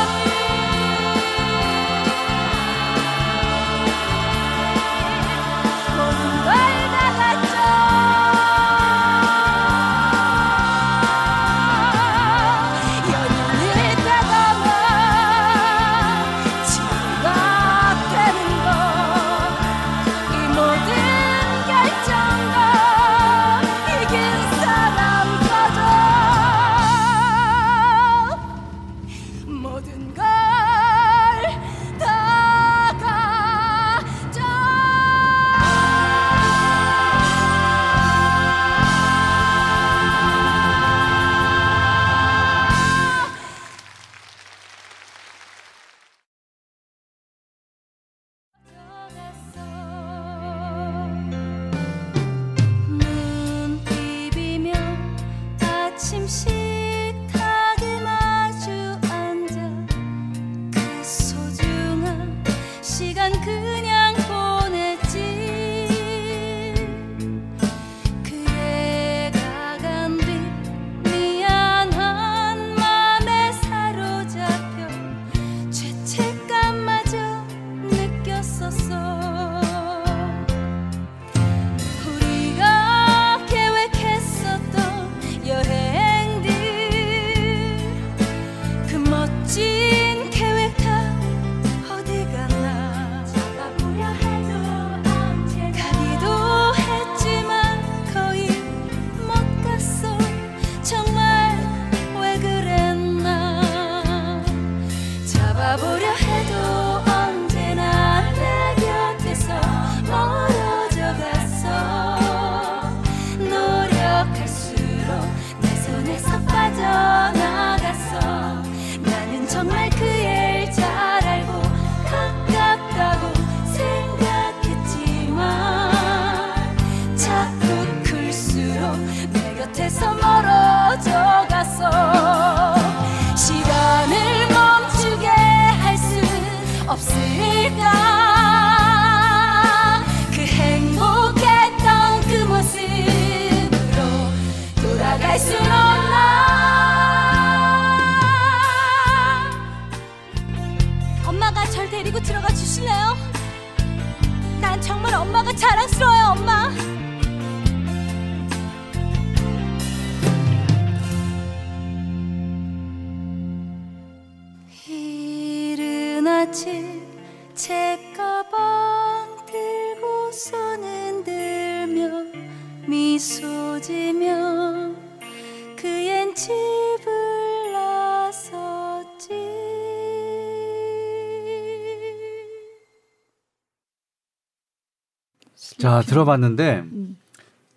자 들어봤는데 음.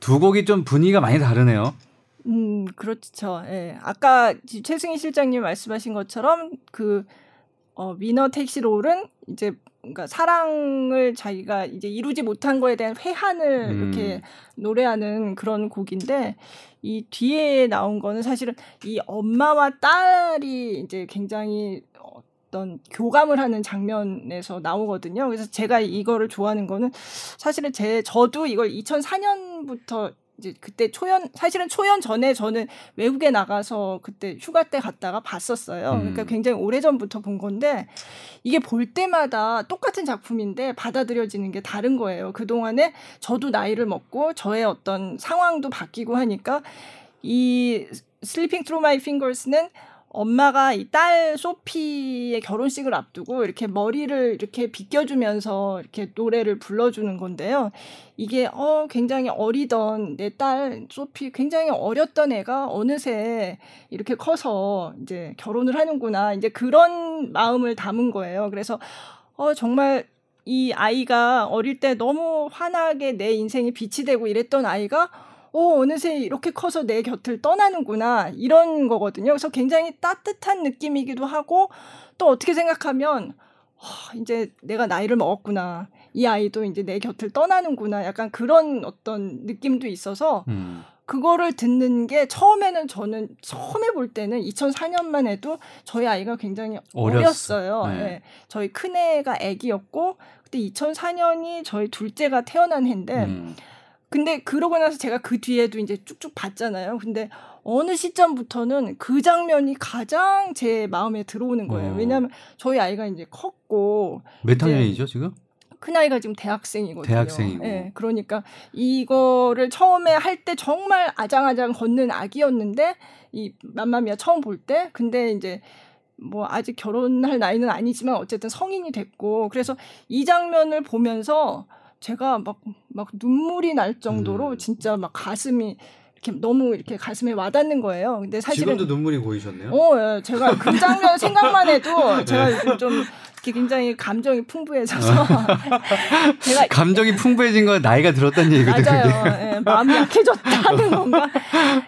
두 곡이 좀 분위기가 많이 다르네요. 음, 그렇죠. 예. 아까 최승희 실장님 말씀하신 것처럼 그 어, 위너 택시 롤은 이제 그러니까 사랑을 자기가 이제 이루지 못한 거에 대한 회한을 음. 이렇게 노래하는 그런 곡인데 이 뒤에 나온 거는 사실은 이 엄마와 딸이 이제 굉장히 어떤 교감을 하는 장면에서 나오거든요. 그래서 제가 이거를 좋아하는 거는 사실은 제 저도 이걸 2004년부터 이제 그때 초연 사실은 초연 전에 저는 외국에 나가서 그때 휴가 때 갔다가 봤었어요. 음. 그러니까 굉장히 오래 전부터 본 건데 이게 볼 때마다 똑같은 작품인데 받아들여지는 게 다른 거예요. 그 동안에 저도 나이를 먹고 저의 어떤 상황도 바뀌고 하니까 이 Slipping Through My Fingers는 엄마가 이 딸 소피의 결혼식을 앞두고 이렇게 머리를 이렇게 빗겨주면서 이렇게 노래를 불러주는 건데요. 이게 어 굉장히 어리던 내 딸 소피 굉장히 어렸던 애가 어느새 이렇게 커서 이제 결혼을 하는구나 이제 그런 마음을 담은 거예요. 그래서 어 정말 이 아이가 어릴 때 너무 환하게 내 인생에 빛이 되고 이랬던 아이가 어, 어느새 이렇게 커서 내 곁을 떠나는구나 이런 거거든요. 그래서 굉장히 따뜻한 느낌이기도 하고 또 어떻게 생각하면 아, 이제 내가 나이를 먹었구나. 이 아이도 이제 내 곁을 떠나는구나. 약간 그런 어떤 느낌도 있어서 음. 그거를 듣는 게 처음에는 저는 처음에 볼 때는 2004년만 해도 저희 아이가 굉장히 어렸어. 어렸어요. 네. 예. 저희 큰애가 아기였고 그때 2004년이 저희 둘째가 태어난 해인데 음. 근데 그러고 나서 제가 그 뒤에도 이제 쭉쭉 봤잖아요. 근데 어느 시점부터는 그 장면이 가장 제 마음에 들어오는 거예요. 어. 왜냐하면 저희 아이가 이제 컸고 몇 학년이죠 지금? 큰 아이가 지금 대학생이거든요. 대학생이고. 예, 그러니까 이거를 처음에 할 때 정말 아장아장 걷는 아기였는데 이 맘마미아 처음 볼 때 근데 이제 뭐 아직 결혼할 나이는 아니지만 어쨌든 성인이 됐고 그래서 이 장면을 보면서 제가 막 막 눈물이 날 정도로 음. 진짜 막 가슴이 이렇게 너무 이렇게 가슴에 와닿는 거예요. 근데 사실은 지금도 눈물이 고이셨네요. 어, 예. 제가 그 장면 생각만 해도 네. 제가 요즘 좀 굉장히 감정이 풍부해져서 제가 감정이 풍부해진 건 나이가 들었다는 얘기거든요. 맞아요. 예, 마음이 약해졌다는 건가?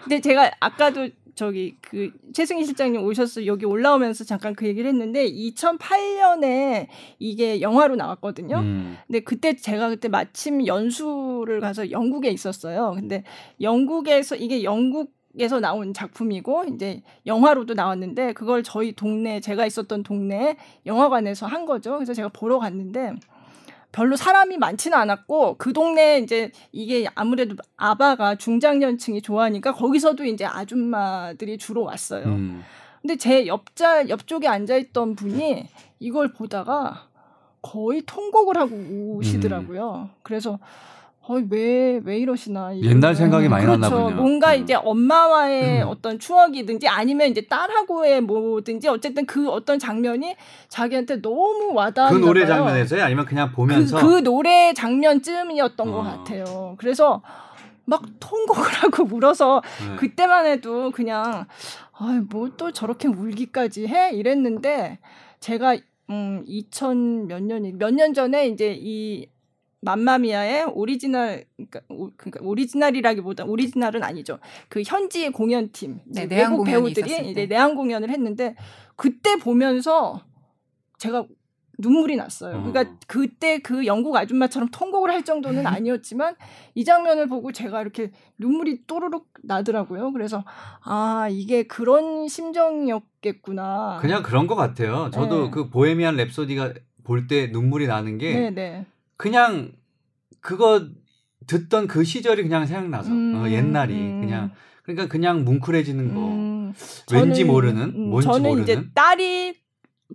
근데 제가 아까도 저기 그 최승희 실장님 오셔서 여기 올라오면서 잠깐 그 얘기를 했는데 2008년에 이게 영화로 나왔거든요. 음. 근데 그때 제가 그때 마침 연수를 가서 영국에 있었어요. 근데 영국에서 이게 영국 에서 나온 작품이고 이제 영화로도 나왔는데 그걸 저희 동네 제가 있었던 동네 영화관에서 한 거죠. 그래서 제가 보러 갔는데 별로 사람이 많지는 않았고 그 동네 이제 이게 아무래도 아바가 중장년층이 좋아하니까 거기서도 이제 아줌마들이 주로 왔어요. 음. 근데 제 옆자 옆쪽에 앉아 있던 분이 이걸 보다가 거의 통곡을 하고 우시더라고요. 그래서 왜왜 왜 이러시나 이거는. 옛날 생각이 많이 그렇죠. 났나 보네요. 뭔가 음. 이제 엄마와의 음. 어떤 추억이든지 아니면 이제 딸하고의 뭐든지 어쨌든 그 어떤 장면이 자기한테 너무 와닿았나 그 노래. 장면에서요? 아니면 그냥 보면서 그, 그 노래 장면쯤이었던 어. 것 같아요. 그래서 막 통곡을 하고 울어서 네. 그때만 해도 그냥 아뭐 또 저렇게 울기까지 해 이랬는데 제가 음 2000 몇 년이 몇 년 전에 이제 이 맘마미아의 오리지널 그러니까, 오, 그러니까 오리지널이라기보다 오리지널은 아니죠. 그 현지 공연팀 네, 내한 외국 배우들이 이제 때. 내한 공연을 했는데 그때 보면서 제가 눈물이 났어요. 어. 그러니까 그때 그 영국 아줌마처럼 통곡을 할 정도는 아니었지만 이 장면을 보고 제가 이렇게 눈물이 또르륵 나더라고요. 그래서 아 이게 그런 심정이었겠구나. 그냥 그런 것 같아요. 저도 네. 그 보헤미안 랩소디가 볼 때 눈물이 나는 게 네네. 그냥 그거 듣던 그 시절이 그냥 생각나서. 음, 어, 옛날이 음. 그냥. 그러니까 그냥 뭉클해지는 거. 음, 왠지 저는- 모르는 음, 뭔지 저는 모르는. 이제 딸이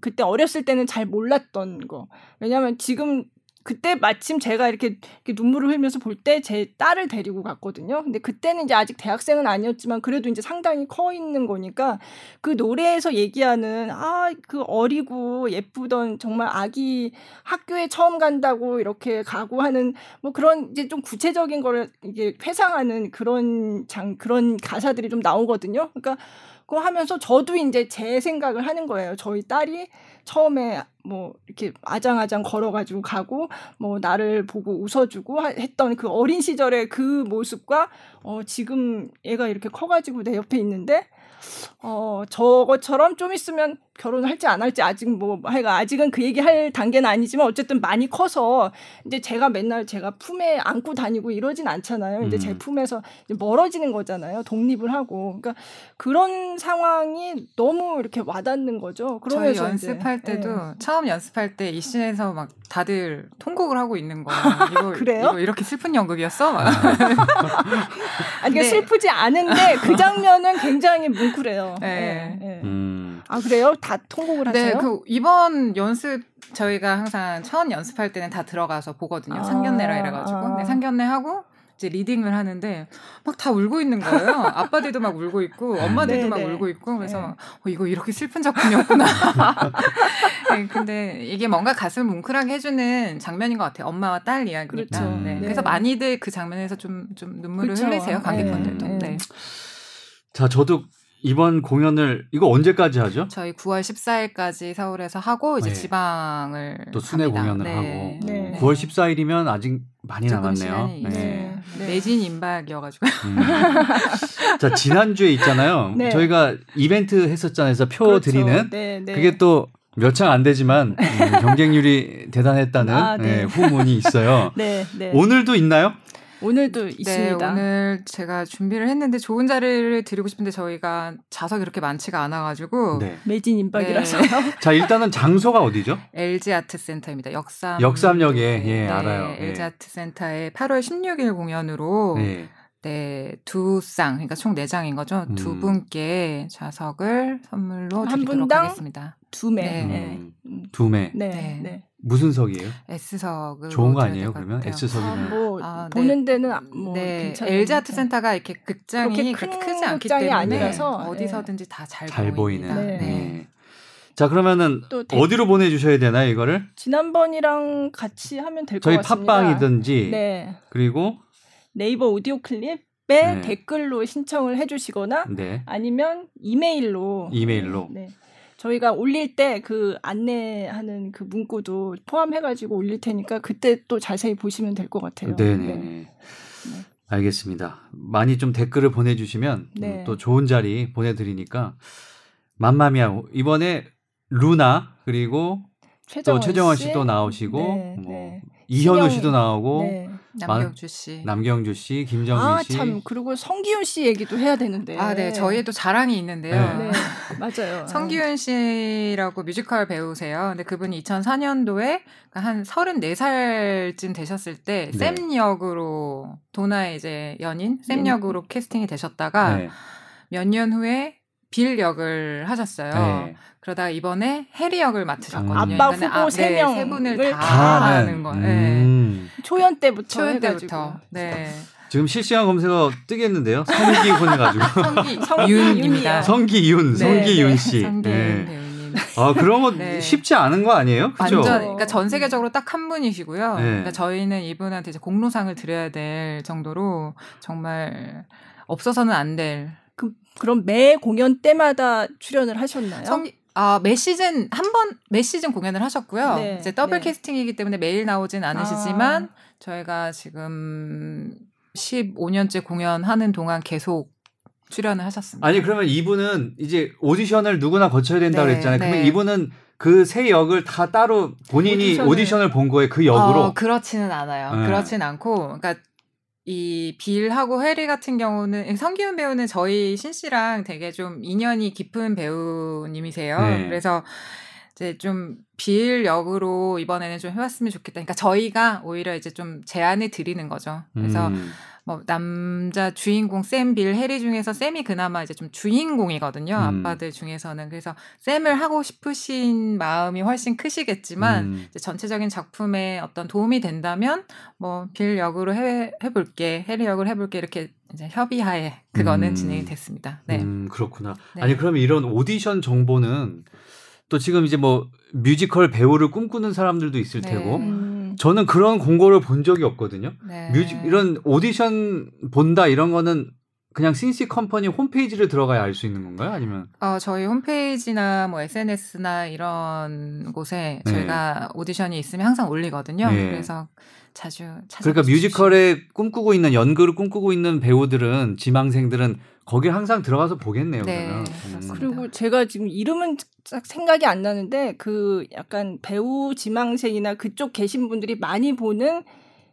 그때 어렸을 때는 잘 몰랐던 거. 왜냐하면 지금 그때 마침 제가 이렇게, 이렇게 눈물을 흘면서 볼 때 제 딸을 데리고 갔거든요. 근데 그때는 이제 아직 대학생은 아니었지만 그래도 이제 상당히 커 있는 거니까 그 노래에서 얘기하는 아 그 어리고 예쁘던 정말 아기 학교에 처음 간다고 이렇게 가고 하는 뭐 그런 이제 좀 구체적인 거를 이게 회상하는 그런 장 그런 가사들이 좀 나오거든요. 그러니까 그거 하면서 저도 이제 제 생각을 하는 거예요. 저희 딸이 처음에 뭐 이렇게 아장아장 걸어가지고 가고 뭐 나를 보고 웃어주고 하- 했던 그 어린 시절의 그 모습과 어 지금 얘가 이렇게 커가지고 내 옆에 있는데 어 저것처럼 좀 있으면 결혼을 할지 안 할지 아직 뭐 하여간 아직은 그 얘기 할 단계는 아니지만 어쨌든 많이 커서 이제 제가 맨날 제가 품에 안고 다니고 이러진 않잖아요. 이제 제 음. 품에서 이제 멀어지는 거잖아요. 독립을 하고 그러니까 그런 상황이 너무 이렇게 와닿는 거죠. 저희 그러면서 이제, 연습할 때도 예. 처음 연습할 때 이 씬에서 막 다들 통곡을 하고 있는 거예요. 이거, 그래요? 이거 이렇게 슬픈 연극이었어? 막. 아니, 그러니까 네. 슬프지 않은데 그 장면은 굉장히 뭉클해요. 네. 예, 예. 음. 아 그래요? 다 통곡을 네, 하세요? 그 이번 연습 저희가 항상 첫 연습할 때는 다 들어가서 보거든요. 아, 상견례라 이래가지고. 아. 근데 상견례 하고 이제 리딩을 하는데 막 다 울고 있는 거예요. 아빠들도 막 울고 있고 엄마들도 네, 막 네. 울고 있고 그래서 네. 어, 이거 이렇게 슬픈 작품이었구나. 네, 근데 이게 뭔가 가슴을 뭉클하게 해주는 장면인 것 같아요. 엄마와 딸 이야기니까. 그렇죠. 네. 네. 그래서 많이들 그 장면에서 좀, 좀 눈물을 그렇죠. 흘리세요. 관객분들도. 네, 네. 네. 자, 저도 이번 공연을 이거 언제까지 하죠? 저희 9월 14일까지 서울에서 하고 이제 네. 지방을 또 순회 갑니다. 공연을 네. 하고 네. 9월 14일이면 아직 많이 남았네요. 네. 네. 네. 매진 임박이어가지고 음. 자, 지난 주에 있잖아요. 네. 저희가 이벤트 했었잖아요. 그래서 표 그렇죠. 드리는 네, 네. 그게 또몇장안 되지만 음, 경쟁률이 대단했다는 아, 네. 네, 후문이 있어요. 네, 네. 오늘도 있나요? 오늘도 네 있습니다. 오늘 제가 준비를 했는데 좋은 자리를 드리고 싶은데 저희가 자석이 그렇게 많지가 않아가지고 네. 매진 임박이라서요. 자, 일단은 장소가 어디죠? LG 아트 센터입니다. 역삼 역삼역에, 예, 네, 알아요. LG 예. 아트 센터의 8월 16일 공연으로 네. 네, 두 쌍, 그러니까 총 네 장인 거죠. 두 음. 분께 자석을 선물로 한 드리도록 분당 하겠습니다. 두 매. 네. 네. 음, 음, 두 매. 네. 네. 네. 무슨 석이에요? S석을 좋은 거 아니에요? 그러면 S석이면 뭐 아, 네. 보는 데는 아- 뭐 네. LG 아트 센터가 이렇게 극장이 그렇게 그렇게 큰 크지 않기 극장이 때문에 아니라서, 어디서든지 다잘 잘 보이는. 네. 네. 자, 그러면 또 대- 어디로 보내 주셔야 되나요, 이거를? 지난번이랑 같이 하면 될것 저희 같습니다. 팟빵이든지 네. 그리고 네이버 오디오 클립에 네. 댓글로 신청을 해주시거나 네. 아니면 이메일로 이메일로. 네. 저희가 올릴 때 그 안내하는 그 문구도 포함해가지고 올릴 테니까 그때 또 자세히 보시면 될 것 같아요. 네네. 알겠습니다. 많이 좀 댓글을 보내주시면 네. 음, 또 좋은 자리 보내드리니까 맘마미아 이번에 루나 그리고 최정원, 또 최정원 씨. 씨도 나오시고 네, 뭐 네. 이현우 씨도 나오고 네. 남경주 씨. 남경주 씨, 김정민 아, 씨. 참. 그리고 성기훈 씨 얘기도 해야 되는데. 아, 네, 저희도 자랑이 있는데요. 네. 네, 맞아요. 성기훈 씨라고 뮤지컬 배우세요. 근데 그분이 2004년도에 한 34살쯤 되셨을 때 네. 샘 역으로 도나의 이제 연인 샘 네. 역으로 캐스팅이 되셨다가 네. 몇년 후에 빌 역을 하셨어요. 네. 그러다가 이번에 해리 역을 맡으셨거든요. 아빠 후보 세 네, 명을 세 분을 다, 다 하는 거예요. 네. 음. 초연 때부터 초연. 때부터. 네. 지금 실시간 검색어 뜨겠는데요. 성기훈 해가지고 성기. 윤입니다. 성기윤, 네, 성기윤 네. 씨. 성기윤 네. 배우님. 아 그런 거 네. 쉽지 않은 거 아니에요? 그죠? 완전 그러니까 전 세계적으로 딱 한 분이시고요. 네. 그러니까 저희는 이분한테 이제 공로상을 드려야 될 정도로 정말 없어서는 안 될. 그, 그럼 매 공연 때마다 출연을 하셨나요? 성, 아, 매 시즌 한 번 매 시즌 공연을 하셨고요. 네, 이제 더블 네. 캐스팅이기 때문에 매일 나오진 않으시지만 아. 저희가 지금 15년째 공연하는 동안 계속 출연을 하셨습니다. 아니 그러면 이분은 이제 오디션을 누구나 거쳐야 된다고 네, 그랬잖아요. 그러면 네. 이분은 그세 역을 다 따로 본인이 오디션을- 오디션을, 본 거에 그 역으로 어, 그렇지는 않아요. 네. 그렇진 않고, 그러니까 이 빌하고 해리 같은 경우는 성기훈 배우는 저희 신 씨랑 되게 좀 인연이 깊은 배우님이세요. 네. 그래서 이제 좀 비일 역으로 이번에는 좀 해왔으면 좋겠다. 그러니까 저희가 오히려 이제 좀 제안을 드리는 거죠. 그래서 음. 뭐 남자 주인공 샘, 빌, 해리 중에서 샘이 그나마 이제 좀 주인공이거든요. 음. 아빠들 중에서는 그래서 샘을 하고 싶으신 마음이 훨씬 크시겠지만 음. 이제 전체적인 작품에 어떤 도움이 된다면 뭐 빌 역으로 해, 해볼게, 해리 역으로 해볼게 이렇게 이제 협의하에 그거는 음. 진행이 됐습니다. 네. 음, 그렇구나. 네. 아니 그러면 이런 오디션 정보는 또 지금 이제 뭐 뮤지컬 배우를 꿈꾸는 사람들도 있을 네. 테고 음. 저는 그런 공고를 본 적이 없거든요. 네. 뮤직 이런 오디션 본다 이런 거는 그냥 신시 컴퍼니 홈페이지를 들어가야 알 수 있는 건가요? 아니면 어, 저희 홈페이지나 뭐 SNS나 이런 곳에 네. 저희가 오디션이 있으면 항상 올리거든요. 네. 그래서 자주 찾아 그러니까 뮤지컬에 꿈꾸고 있는 연극을 꿈꾸고 있는 배우들은 지망생들은 거기 항상 들어가서 보겠네요. 네, 그러면. 그렇습니다. 그리고 제가 지금 이름은 딱 생각이 안 나는데 그 약간 배우 지망생이나 그쪽 계신 분들이 많이 보는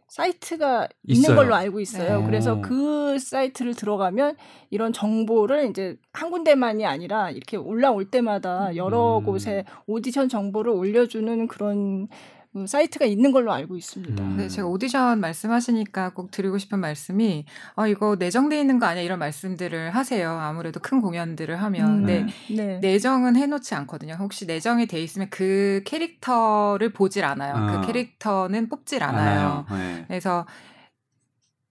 사이트가 있는 있어요. 걸로 알고 있어요. 네. 그래서 오. 그 사이트를 들어가면 이런 정보를 이제 한 군데만이 아니라 이렇게 올라올 때마다 여러 음. 곳에 오디션 정보를 올려주는 그런 그 사이트가 있는 걸로 알고 있습니다. 음. 네, 제가 오디션 말씀하시니까 꼭 드리고 싶은 말씀이 어 이거 내정돼 있는 거 아니야 이런 말씀들을 하세요. 아무래도 큰 공연들을 하면 음. 근데 네. 내정은 해놓지 않거든요. 혹시 내정이 돼 있으면 그 캐릭터를 보질 않아요. 아. 그 캐릭터는 뽑질 않아요. 네. 그래서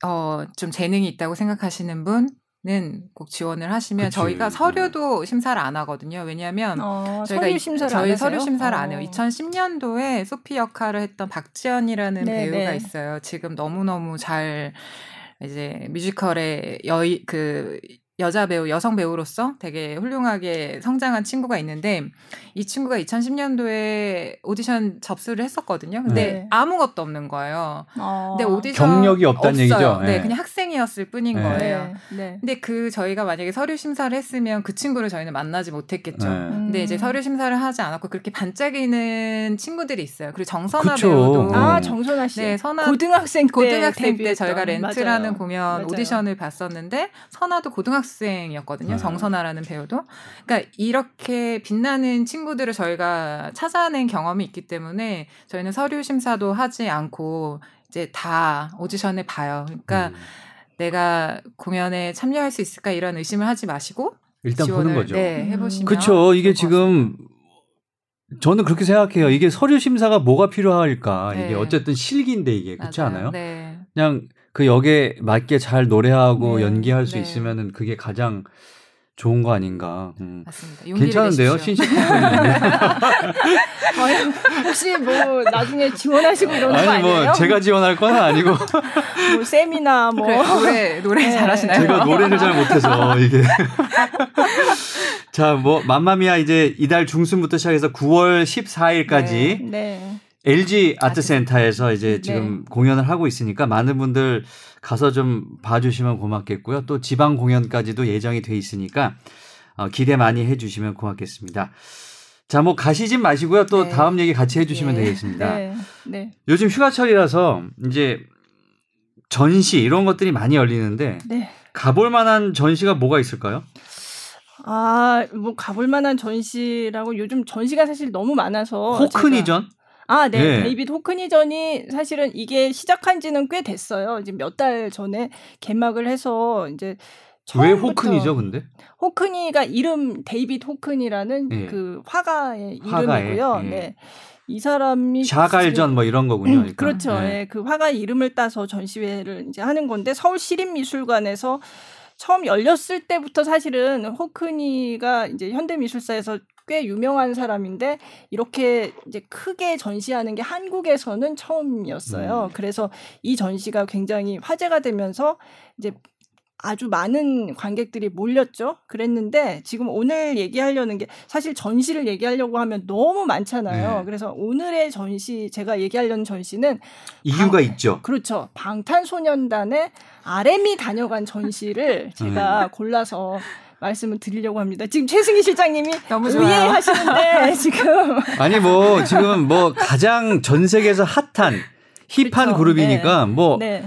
어 좀 재능이 있다고 생각하시는 분은 꼭 지원을 하시면 그치. 저희가 서류도 심사를 안 하거든요. 왜냐하면 어, 저희가 서류 이- 심사를 저희 안? 서류 심사를 안 해요. 어. 2010년도에 소피 역할을 했던 박지연이라는 네, 배우가 네. 있어요. 지금 너무 너무 잘 이제 뮤지컬의 여이 그 여자 배우, 여성 배우로서 되게 훌륭하게 성장한 친구가 있는데 이 친구가 2010년도에 오디션 접수를 했었거든요. 근데 네. 아무것도 없는 거예요. 어. 근데 오디션 경력이 없다는 없어요. 얘기죠? 네, 네. 그냥 학생이었을 뿐인 네. 거예요. 네. 네. 근데 그 저희가 만약에 서류 심사를 했으면 그 친구를 저희는 만나지 못했겠죠. 네. 근데 이제 음. 서류 심사를 하지 않았고 그렇게 반짝이는 친구들이 있어요. 그리고 정선아 그쵸. 배우도 아 음. 정선아 씨. 네, 선아 고등학생 때 고등학생 때. 저희가 렌트라는 맞아요. 공연 맞아요. 오디션을 봤었는데 선아도 고등학생 이었거든요. 네. 정선아라는 배우도. 그러니까 이렇게 빛나는 친구들을 저희가 찾아낸 경험이 있기 때문에 저희는 서류 심사도 하지 않고 이제 다 오디션을 봐요. 그러니까 음. 내가 공연에 참여할 수 있을까 이런 의심을 하지 마시고 일단 지원을 보는 거죠. 네, 음. 해보시면 그렇죠. 이게. 지금 저는 그렇게 생각해요. 이게 서류 심사가 뭐가 필요할까? 이게 네. 어쨌든 실기인데 이게 그렇지. 않아요? 네. 그냥 그 역에 맞게 잘 노래하고 네. 연기할 수 네. 있으면은 그게 가장 좋은 거 아닌가. 음. 맞습니다. 괜찮은데요. 신식. 아니, 혹시 뭐 나중에 지원하시고 이러는 거 아니 아니에요? 뭐 제가 지원할 건 아니고 뭐 세미나 뭐 그래, 노래 노래 네. 잘하시나요? 제가 노래를 잘 못해서 이게 자 뭐 맘마미아 이제 이달 중순부터 시작해서 9월 14일까지 네. LG 아트센터에서 이제 네. 지금 공연을 하고 있으니까 많은 분들 가서 좀 봐주시면 고맙겠고요. 또 지방 공연까지도 예정이 돼 있으니까 어, 기대 많이 해주시면 고맙겠습니다. 자, 뭐 가시진 마시고요. 또 네. 다음 얘기 같이 해주시면 예. 되겠습니다. 네. 네. 요즘 휴가철이라서 이제 전시 이런 것들이 많이 열리는데 네. 가볼 만한 전시가 뭐가 있을까요? 아, 뭐 가볼 만한 전시라고 요즘 전시가 사실 너무 많아서 호크니전? 아, 네. 네. 데이비드 호크니전이 사실은 이게 시작한 지는 꽤 됐어요. 이제 몇 달 전에 개막을 해서 이제 왜 호크니죠, 근데? 호크니가 이름 데이비드 호크니라는 예. 그 화가의 이름이고요. 예. 네. 이 사람이 샤갈전 뭐 이런 거군요. 음, 그러니까. 그렇죠. 네. 예, 그 화가의 이름을 따서 전시회를 이제 하는 건데 서울 시립미술관에서 처음 열렸을 때부터 사실은 호크니가 이제 현대미술사에서 꽤 유명한 사람인데 이렇게 이제 크게 전시하는 게 한국에서는 처음이었어요. 음. 그래서 이 전시가 굉장히 화제가 되면서 이제 아주 많은 관객들이 몰렸죠. 그랬는데 지금 오늘 얘기하려는 게 사실 전시를 얘기하려고 하면 너무 많잖아요. 네. 그래서 오늘의 전시 제가 얘기하려는 전시는 이유가 방- 있죠. 그렇죠. 방탄소년단의 RM이 다녀간 전시를 제가 골라서 말씀을 드리려고 합니다. 지금 최승희 실장님이 너무 좋아요. 의해하시는데 지금 아니 뭐 지금 뭐 가장 전 세계에서 핫한 힙한 그렇죠. 그룹이니까 뭐뭐 네.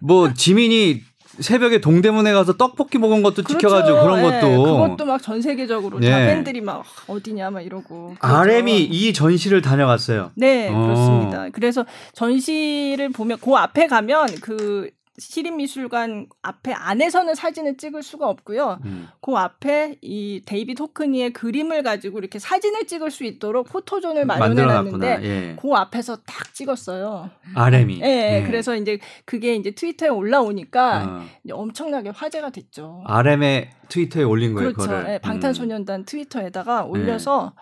지민이 새벽에 동대문에 가서 떡볶이 먹은 것도 그렇죠. 찍혀가지고 그런 예, 것도. 그것도 막 전 세계적으로 다 예. 팬들이 막 어디냐 막 이러고. 그렇죠. RM이 이 전시를 다녀갔어요. 네, 어. 그렇습니다. 그래서 전시를 보면 그 앞에 가면 그 시립미술관 앞에 안에서는 사진을 찍을 수가 없고요. 음. 그 앞에 이 데이빗 호크니의 그림을 가지고 이렇게 사진을 찍을 수 있도록 포토존을 마련해 만들어놨구나. 놨는데 예. 그 앞에서 딱 찍었어요. RM이. 예, 그래서 이제 그게 이제 트위터에 올라오니까 어. 엄청나게 화제가 됐죠. RM의 트위터에 올린 거예요. 그렇죠. 그거를. 예, 음. 방탄소년단 트위터에다가 올려서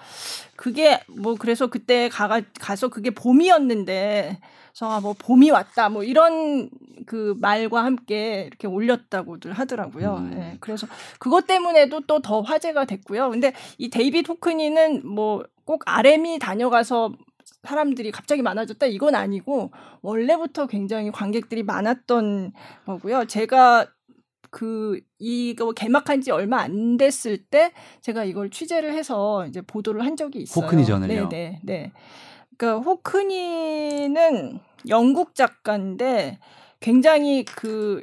그게 뭐 그래서 그때 가가 가서 그게 봄이었는데 그래서 아, 뭐 봄이 왔다 뭐 이런 그 말과 함께 이렇게 올렸다고들 하더라고요. 음. 예, 그래서 그것 때문에도 또 더 화제가 됐고요. 근데 이 데이빗 호크니는 뭐 꼭 RM이 다녀가서 사람들이 갑자기 많아졌다 이건 아니고 원래부터 굉장히 관객들이 많았던 거고요. 제가 그 이거 개막한 지 얼마 안 됐을 때 제가 이걸 취재를 해서 이제 보도를 한 적이 있어요. 호크니 전을요? 네, 네, 네. 그러니까 호크니는 영국 작가인데 굉장히 그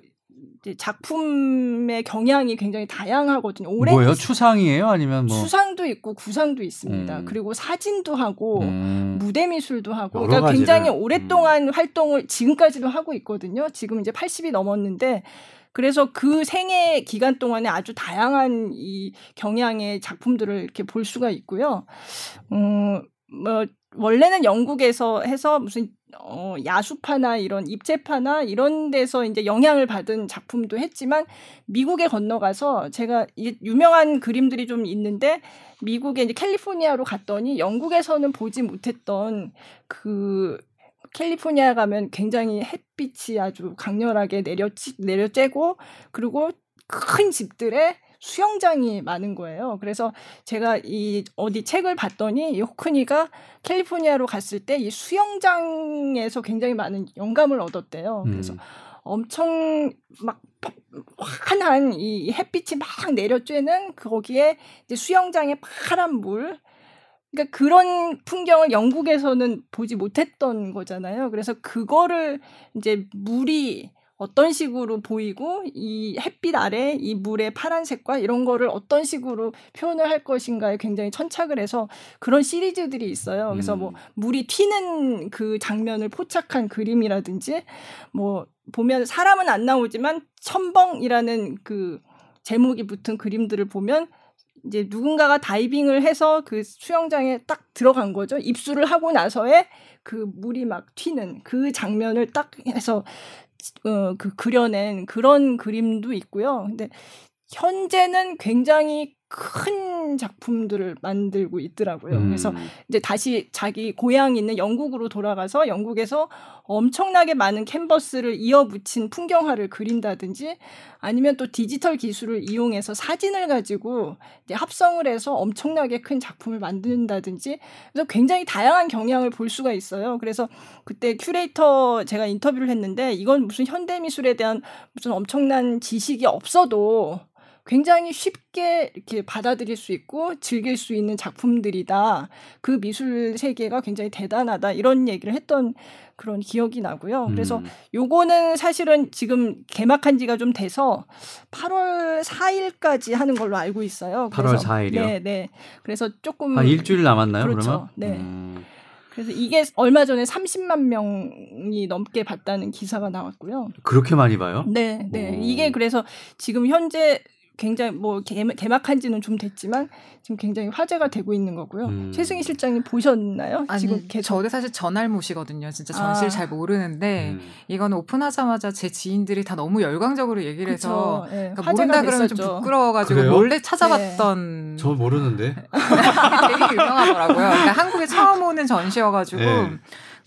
작품의 경향이 굉장히 다양하거든요. 오랜 뭐예요? 추상이에요? 아니면 뭐? 수상도 있고 구상도 있습니다. 음. 그리고 사진도 하고 음. 무대 미술도 하고 그러니까 가지를. 굉장히 음. 오랫동안 활동을 지금까지도 하고 있거든요. 지금 이제 80이 넘었는데 그래서 그 생애 기간 동안에 아주 다양한 이 경향의 작품들을 이렇게 볼 수가 있고요. 음, 뭐 원래는 영국에서 해서 무슨 어, 야수파나 이런 입체파나 이런 데서 이제 영향을 받은 작품도 했지만 미국에 건너가서 제가 이 유명한 그림들이 좀 있는데 미국에 이제 캘리포니아로 갔더니 영국에서는 보지 못했던 그 캘리포니아 가면 굉장히 햇빛이 아주 강렬하게 내려 내려쬐고 그리고 큰 집들에 수영장이 많은 거예요. 그래서 제가 이 어디 책을 봤더니 이 호크니가 캘리포니아로 갔을 때 이 수영장에서 굉장히 많은 영감을 얻었대요. 그래서 음. 엄청 막 환한 이 햇빛이 막 내려쬐는 거기에 이제 수영장의 파란 물 그러니까 그런 풍경을 영국에서는 보지 못했던 거잖아요. 그래서 그거를 이제 물이 어떤 식으로 보이고 이 햇빛 아래 이 물의 파란색과 이런 거를 어떤 식으로 표현을 할 것인가에 굉장히 천착을 해서 그런 시리즈들이 있어요. 그래서 뭐 음. 물이 튀는 그 장면을 포착한 그림이라든지 뭐 보면 사람은 안 나오지만 첨벙이라는 그 제목이 붙은 그림들을 보면 이제 누군가가 다이빙을 해서 그 수영장에 딱 들어간 거죠. 입수를 하고 나서의 그 물이 막 튀는 그 장면을 딱 해서 어, 그 그려낸 그런 그림도 있고요. 근데 현재는 굉장히 큰 작품들을 만들고 있더라고요. 음. 그래서 이제 다시 자기 고향 있는 영국으로 돌아가서 영국에서 엄청나게 많은 캔버스를 이어붙인 풍경화를 그린다든지 아니면 또 디지털 기술을 이용해서 사진을 가지고 이제 합성을 해서 엄청나게 큰 작품을 만든다든지 그래서 굉장히 다양한 경향을 볼 수가 있어요. 그래서 그때 큐레이터 제가 인터뷰를 했는데 이건 무슨 현대 미술에 대한 무슨 엄청난 지식이 없어도 굉장히 쉽게 이렇게 받아들일 수 있고 즐길 수 있는 작품들이다. 그 미술 세계가 굉장히 대단하다. 이런 얘기를 했던 그런 기억이 나고요. 그래서 음. 요거는 사실은 지금 개막한 지가 좀 돼서 8월 4일까지 하는 걸로 알고 있어요. 8월 그래서 4일 이요? 네, 네. 그래서 조금 한 일주일 남았나요? 그렇죠. 그러면? 네. 음. 그래서 이게 얼마 전에 30만 명이 넘게 봤다는 기사가 나왔고요. 그렇게 많이 봐요? 네, 네. 오. 이게 그래서 지금 현재 굉장히 뭐 개막- 개막한 지는 좀 됐지만 지금 굉장히 화제가 되고 있는 거고요. 음. 최승희 실장님 보셨나요? 아니, 지금 계속 저도 사실 전알못이거든요. 진짜 전시를 아. 잘 모르는데 음. 이거는 오픈하자마자 제 지인들이 다 너무 열광적으로 얘기를 해서. 예, 그러니까 모른다 그러면 좀 됐었죠. 부끄러워가지고 그래요? 몰래 찾아봤던 저 모르는데. 되게 유명하더라고요. 그러니까 한국에 처음 오는 전시여가지고 네.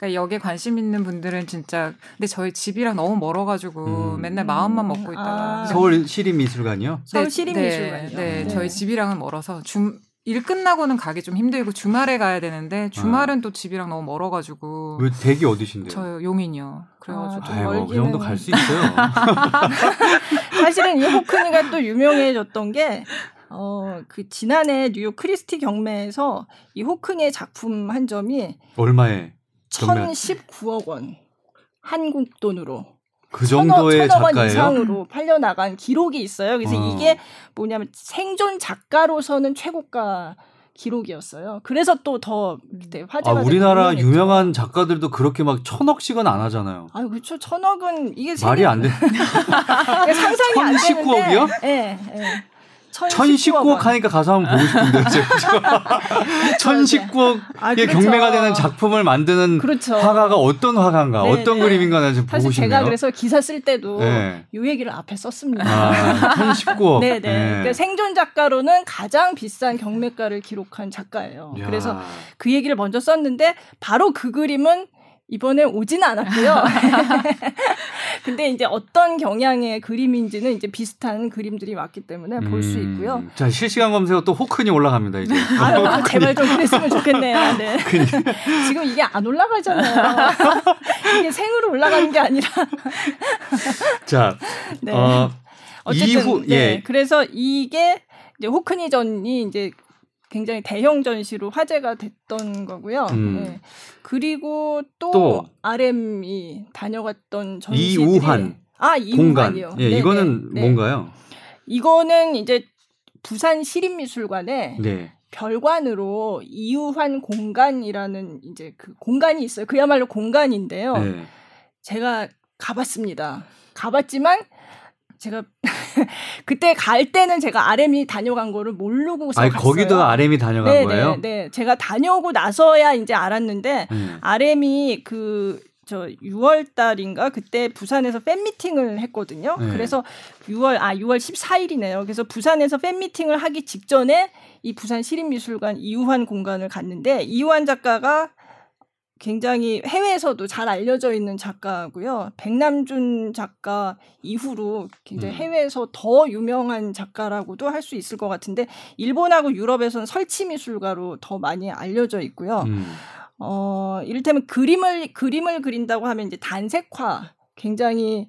그러니까 여기에 관심 있는 분들은 진짜 근데 저희 집이랑 너무 멀어가지고 음. 맨날 마음만 먹고 있다가 아. 서울 시립미술관이요? 서울 네, 시립미술관이요. 네, 네. 저희 집이랑은 멀어서 줌. 일 끝나고는 가기 좀 힘들고 주말에 가야 되는데 주말은 또 집이랑 너무 멀어가지고 왜 댁이 어디신데요? 저 용인이요. 그래가지고 아, 뭐그 멀기는- 정도 갈 수 있어요. 사실은 이 호크니가 또 유명해졌던 게 어, 그 지난해 뉴욕 크리스티 경매에서 이 호크니의 작품 한 점이 얼마에? 경매? 1019억 원. 한국 돈으로. 그 정도의 천억. 이상으로 팔려 나간 기록이 있어요. 그래서 어. 이게 뭐냐면 생존 작가로서는 최고가 기록이었어요. 그래서 또 더 화제가 아, 우리나라 유명했죠. 유명한 작가들도 그렇게 막 천억씩은 안 하잖아요. 아유 그렇죠. 천억은 이게 말이 안 돼. 상상이 안 되는데. 1019억 이요? 예. 예. 1019억 하니까 가서 한번 보고 싶은데요. 제가. 1019억의 아, 그렇죠. 경매가 되는 작품을 만드는 그렇죠. 화가가 어떤 화가인가, 네, 어떤 네. 그림인가 나 지금 보고 사실 싶네요. 제가 그래서 기사 쓸 때도 네. 이 얘기를 앞에 썼습니다. 아, 1019억. 네네. 그러니까 생존 작가로는 가장 비싼 경매가를 기록한 작가예요. 야. 그래서 그 얘기를 먼저 썼는데 바로 그 그림은 이번에 오지는 않았고요. 근데 이제 어떤 경향의 그림인지는 이제 비슷한 그림들이 왔기 때문에 볼수 음, 있고요. 자, 실시간 검색어 또 호크니 올라갑니다, 이제. 아유, 제발 좀 그랬으면 좋겠네요. 네. 지금 이게 안 올라가잖아요. 이게 생으로 올라가는 게 아니라. 자, 네. 어, 어쨌든 이후, 네. 예. 그래서 이게 이제 호크니전이 이제 굉장히 대형 전시로 화제가 됐던 거고요. 음. 네. 그리고 또, 또. RM이 다녀갔던 전시들이 이우환 아. 이우환이요. 예, 네, 이거는 네, 네. 뭔가요? 이거는 이제 부산 시립미술관에 네. 별관으로 이우환 공간이라는 이제 그 공간이 있어요. 그야말로 공간인데요. 네. 제가 가봤습니다. 가봤지만 제가 그때 갈 때는 제가 RM이 다녀간 거를 모르고서 아니, 갔어요. 거기도 RM이 다녀간 네, 거예요? 네, 네. 제가 다녀오고 나서야 이제 알았는데 음. RM이 그 저 6월 달인가 그때 부산에서 팬 미팅을 했거든요. 네. 그래서 6월 아 6월 14일이네요. 그래서 부산에서 팬 미팅을 하기 직전에 이 부산 시립미술관 이우환 공간을 갔는데 이우환 작가가 굉장히 해외에서도 잘 알려져 있는 작가고요. 백남준 작가 이후로 굉장히 음. 해외에서 더 유명한 작가라고도 할 수 있을 것 같은데 일본하고 유럽에서는 설치 미술가로 더 많이 알려져 있고요. 음. 어, 이를테면 그림을 그림을 그린다고 하면 이제 단색화 굉장히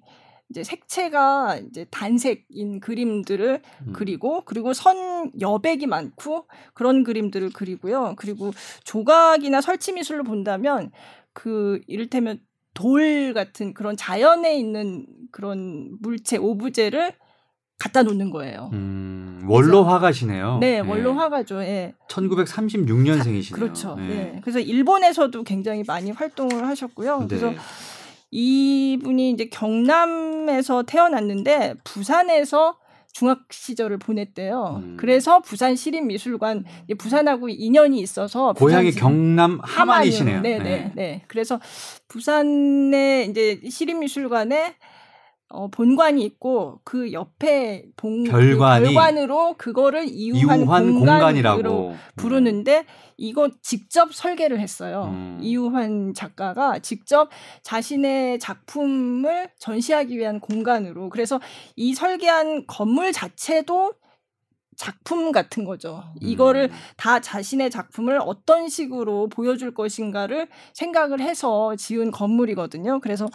이제 색채가 이제 단색인 그림들을 음. 그리고 그리고 선 여백이 많고 그런 그림들을 그리고요. 그리고 조각이나 설치 미술로 본다면 그 이를테면 돌 같은 그런 자연에 있는 그런 물체 오브제를 갖다 놓는 거예요. 음, 원로 화가시네요. 네, 원로 화가죠. 예. 1936년생이시네요. 그렇죠. 네. 그래서 일본에서도 굉장히 많이 활동을 하셨고요. 네. 그래서 이분이 이제 경남에서 태어났는데 부산에서 중학 시절을 보냈대요. 음. 그래서 부산 시립미술관 부산하고 인연이 있어서 고향이 경남 함안이시네요. 네, 네, 네. 그래서 부산에 이제 시립미술관에 어, 본관이 있고 그 옆에 본 별관이 별관으로 그거를 이우한, 이우환 공간으로 공간이라고 부르는데 이거 직접 설계를 했어요. 음. 이우환 작가가 직접 자신의 작품을 전시하기 위한 공간으로 그래서 이 설계한 건물 자체도 작품 같은 거죠. 이거를 음. 다 자신의 작품을 어떤 식으로 보여줄 것인가를 생각을 해서 지은 건물이거든요. 그래서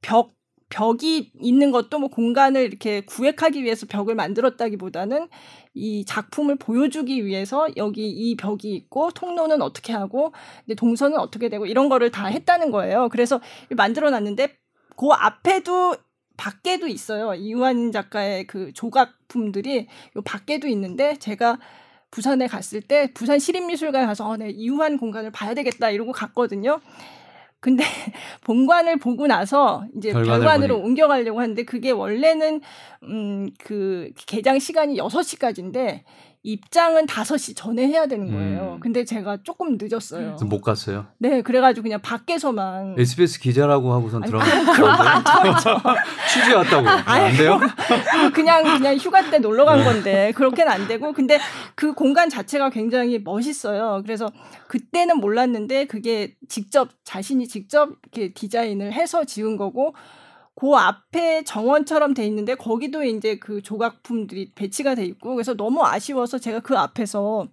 벽 벽이 있는 것도 뭐 공간을 이렇게 구획하기 위해서 벽을 만들었다기보다는 이 작품을 보여주기 위해서 여기 이 벽이 있고 통로는 어떻게 하고 근데 동선은 어떻게 되고 이런 거를 다 했다는 거예요. 그래서 만들어 놨는데 그 앞에도 밖에도 있어요. 이완 작가의 그 조각품들이 요 밖에도 있는데 제가 부산에 갔을 때 부산 시립미술관에 가서 어, 네, 이우한 공간을 봐야 되겠다 이러고 갔거든요. 근데 본관을 보고 나서 이제 별관으로. 옮겨가려고 하는데 그게 원래는 음 그 개장 시간이 6시까지인데 입장은 5시 전에 해야 되는 거예요. 음. 근데 제가 조금 늦었어요. 못 갔어요. 네, 그래가지고 그냥 밖에서만 SBS 기자라고 하고선. 그런 거안 좋아하죠. 취재 왔다고. 안 돼요? 그냥 그냥 휴가 때 놀러 간 건데 그렇게는 안 되고 근데 그 공간 자체가 굉장히 멋있어요. 그래서 그때는 몰랐는데 그게 직접 자신이 직접 이렇게 디자인을 해서 지은 거고 그 앞에 정원처럼 돼 있는데 거기도 이제 그 조각품들이 배치가 돼 있고 그래서 너무 아쉬워서 제가 그 앞에서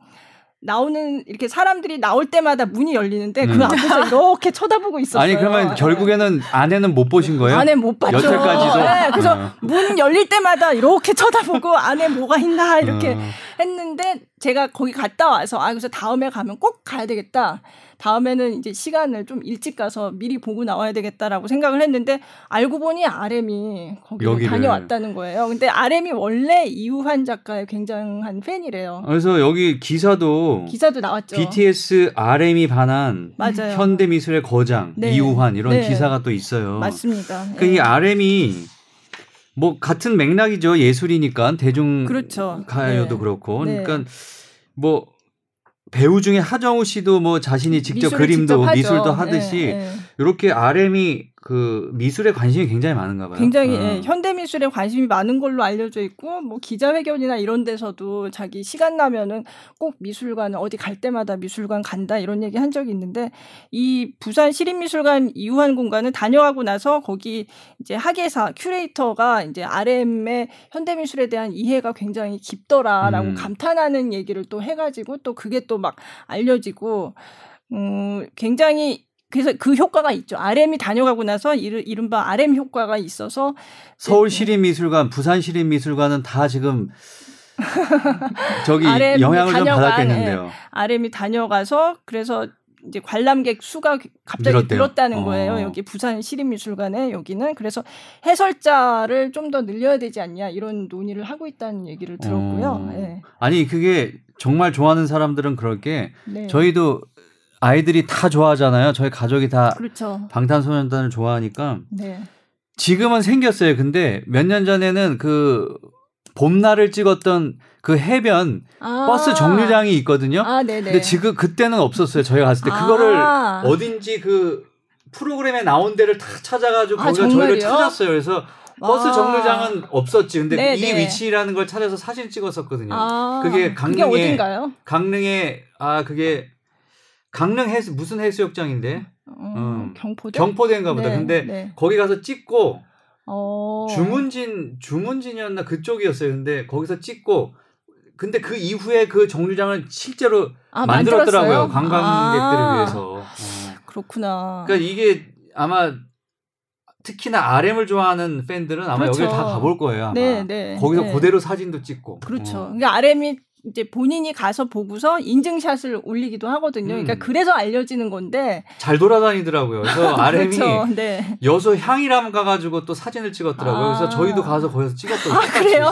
나오는 이렇게 사람들이 나올 때마다 문이 열리는데 음. 그 앞에서 이렇게 쳐다보고 있었어요. 아니 그러면 결국에는 아내는 못 보신 거예요? 안에 못 봤죠. 여태까지도? 네, 그래서 어. 문 열릴 때마다 이렇게 쳐다보고 안에 뭐가 있나 이렇게 어. 했는데 제가 거기 갔다 와서 아 그래서 다음에 가면 꼭 가야 되겠다. 다음에는 이제 시간을 좀 일찍 가서 미리 보고 나와야 되겠다라고 생각을 했는데 알고 보니 RM이 거기 여기를. 다녀왔다는 거예요. 근데 RM이 원래 이우환 작가의 굉장한 팬이래요. 그래서 여기 기사도 기사도 나왔죠. BTS RM이 반한 맞아요. 현대 미술의 거장 네. 이우환 이런 네. 기사가 또 있어요. 맞습니다. 그러니까 이 예. RM이 뭐 같은 맥락이죠 예술이니까 대중 그렇죠. 가요도 네. 그렇고 네. 그러니까 뭐 배우 중에 하정우 씨도 뭐 자신이 직접 미술을 그림도 직접. 미술도 하듯이 예, 예. 이렇게 RM이 그 미술에 관심이 굉장히 많은가 봐요. 굉장히 어. 예, 현대 미술에 관심이 많은 걸로 알려져 있고 뭐 기자회견이나 이런 데서도 자기 시간 나면은 꼭 미술관 어디 갈 때마다 미술관 간다 이런 얘기 한 적이 있는데 이 부산 시립미술관 이우한 공간을 다녀가고 나서 거기 이제 학예사 큐레이터가 이제 RM의 현대 미술에 대한 이해가 굉장히 깊더라라고 음. 감탄하는 얘기를 또 해가지고 또 그게 또 막 알려지고 음 굉장히 그래서 그 효과가 있죠. RM이 다녀가고 나서 이른바 RM 효과가 있어서 서울 시립미술관, 부산 시립미술관은 다 지금 저기 RM 이 영향을 좀 다녀간, 받았겠는데요. RM이 다녀가서 그래서 이제 관람객 수가 갑자기 늘었대요. 늘었다는 어. 거예요. 여기 부산 시립미술관에 여기는 그래서 해설자를 좀 더 늘려야 되지 않냐 이런 논의를 하고 있다는 얘기를 들었고요. 어. 네. 아니 그게 정말 좋아하는 사람들은 그럴 게 네. 저희도 아이들이 다 좋아하잖아요. 저희 가족이 다 그렇죠. 방탄소년단을 좋아하니까 네. 지금은 생겼어요. 근데 몇 년 전에는 그 봄날을 찍었던 그 해변 아. 버스 정류장이 있거든요. 아, 네네. 근데 지금 그때는 없었어요. 저희가 갔을 때 그거를 아. 어딘지 그 프로그램에 나온 데를 다 찾아가지고 아, 거기서 저희를? 찾았어요. 그래서 버스 아. 정류장은 없었지. 근데 네, 이 네. 위치라는 걸 찾아서 사진 찍었었거든요. 아, 그게 강릉에 그게? 강릉에 아 그게 강릉 해수 무슨 해수욕장인데 어, 음. 경포대. 경포대인가 보다. 네, 근데 네. 거기 가서 찍고 어. 주문진 주문진이었나 그쪽이었어요. 근데 거기서 찍고 근데 그 이후에 그 정류장을 실제로 아, 만들었더라고요. 만들었어요? 관광객들을 아. 위해서. 어. 그렇구나. 그러니까 이게 아마 특히나 RM을 좋아하는 팬들은 아마 그렇죠. 여기를 다 가볼 거예요. 아마. 네, 네. 거기서 네. 그대로 사진도 찍고. 그렇죠. 어. 그러니까 RM이 이제 본인이 가서 보고서 인증샷을 올리기도 하거든요. 음. 그러니까 그래서 알려지는 건데. 잘 돌아다니더라고요. 그래서 RM이 그렇죠. 네. 여수 향이람 가가지고 또 사진을 찍었더라고요. 아. 그래서 저희도 가서 거기서 찍었거든요. 아, 그래요?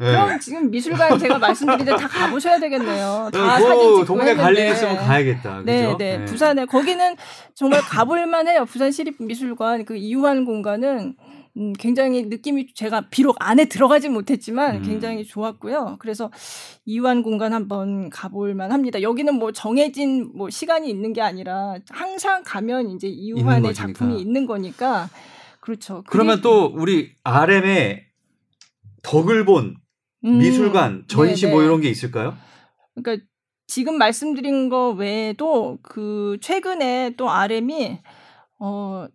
네. 그럼 지금 미술관 제가 말씀드린 데다 가보셔야 되겠네요. 다그 사진 찍고 동네 갈 일. 있으면 가야겠다. 네, 그죠? 네, 부산에 거기는 정말 가볼만 해요. 부산 시립미술관 그 이우한 공간은 음, 굉장히 느낌이 제가 비록 안에 들어가진 못했지만 음. 굉장히 좋았고요. 그래서 이우한 공간 한번 가볼만 합니다. 여기는 뭐 정해진 뭐 시간이 있는 게 아니라 항상 가면 이제 거니까. 작품이 있는 거니까 그렇죠. 그러면 또 우리 RM의 덕을 본 음, 미술관 전시 네, 뭐 네. 이런 게 있을까요? 그러니까 지금 말씀드린 거 외에도 그 최근에 또 RM이 어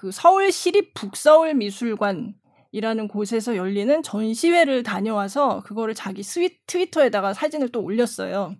그 서울 시립 북서울 미술관 이라는 곳에서 열리는 전시회를 다녀와서 그거를 자기 스위, 트위터에다가 사진을 또 올렸어요.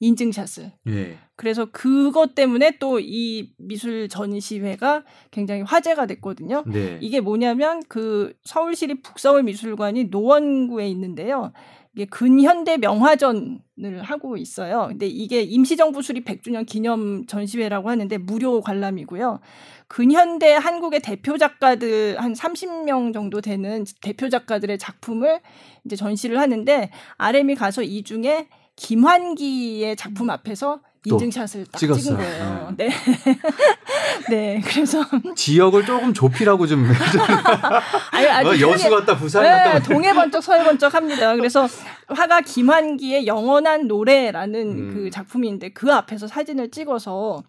인증샷을. 예. 그래서 그것 때문에 또 이 미술 전시회가 굉장히 화제가 됐거든요. 네. 이게 뭐냐면 그 서울시립 북서울 미술관이 노원구에 있는데요. 이게 근현대 명화전을 하고 있어요. 근데 이게 임시정부 수립 100주년 기념 전시회라고 하는데 무료 관람이고요. 근현대 한국의 대표 작가들 한 30명 정도 되는 대표 작가들의 작품을 이제 전시를 하는데 RM이 가서 이 중에 김환기의 작품 앞에서 또 인증샷을 딱 찍었어요. 찍은 거예요. 네. 네. 그래서 지역을 조금 좁히라고 좀 아니, 어, 동해- 여수 갔다 부산 네, 갔다 동해 번쩍 서해 번쩍 합니다. 그래서 화가 김환기의 영원한 노래라는 음. 그 작품인데 그 앞에서 사진을 찍어서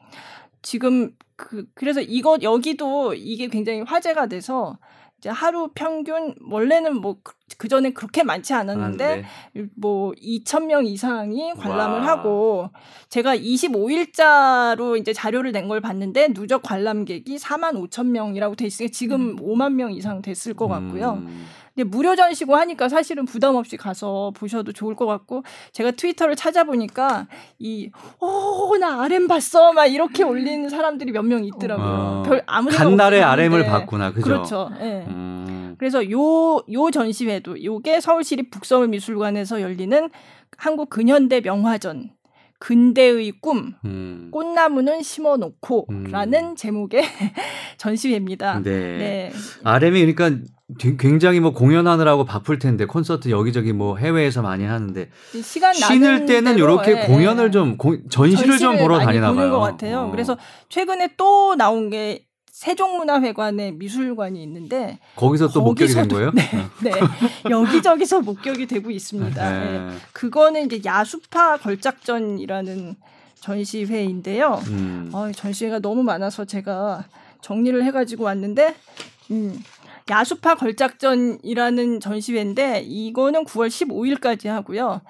지금 그 그래서 이것 여기도 이게 굉장히 화제가 돼서 이제 하루 평균 원래는 뭐그 전에 그렇게 많지 않았는데 뭐 2천 명 이상이 관람을 와. 하고 제가 25일자로 이제 자료를 낸 걸 봤는데 누적 관람객이 4만 5천 명이라고 돼 있으니까 지금 5만 명 이상 됐을 것 같고요. 음. 무료 전시고 하니까 사실은 부담 없이 가서 보셔도 좋을 것 같고 제가 트위터를 찾아보니까 이어나 RM 봤어 막 이렇게 올리는 사람들이 몇 명 있더라고요. 어. 별 아무 간날에 RM을. 봤구나. 그죠? 그렇죠. 예. 음. 그래서 요, 요 전시회도 요게 서울시립 북서울미술관에서 열리는 한국 근현대 명화전 근대의 꿈 음. 꽃나무는 심어놓고라는 음. 제목의 전시회입니다. 네. 네. RM이 그러니까 되- 굉장히 뭐 공연하느라고 바쁠 텐데 콘서트 여기저기 뭐 해외에서 많이 하는데 시간 쉬는 때는 이렇게 예, 공연을 예. 좀 공- 전시를 좀 보러 다니나 봐요. 것 같아요. 어. 그래서 최근에 또 나온 게 세종문화회관에 미술관이 있는데 거기서 또 목격이 된 거예요? 네 여기저기서 목격이 되고 있습니다. 네. 예. 그거는 이제 야수파 걸작전이라는 전시회인데요. 음. 어, 전시회가 너무 많아서 제가 정리를 해가지고 왔는데, 음, 야수파 걸작전이라는 전시회인데, 이거는 9월 15일까지 하고요.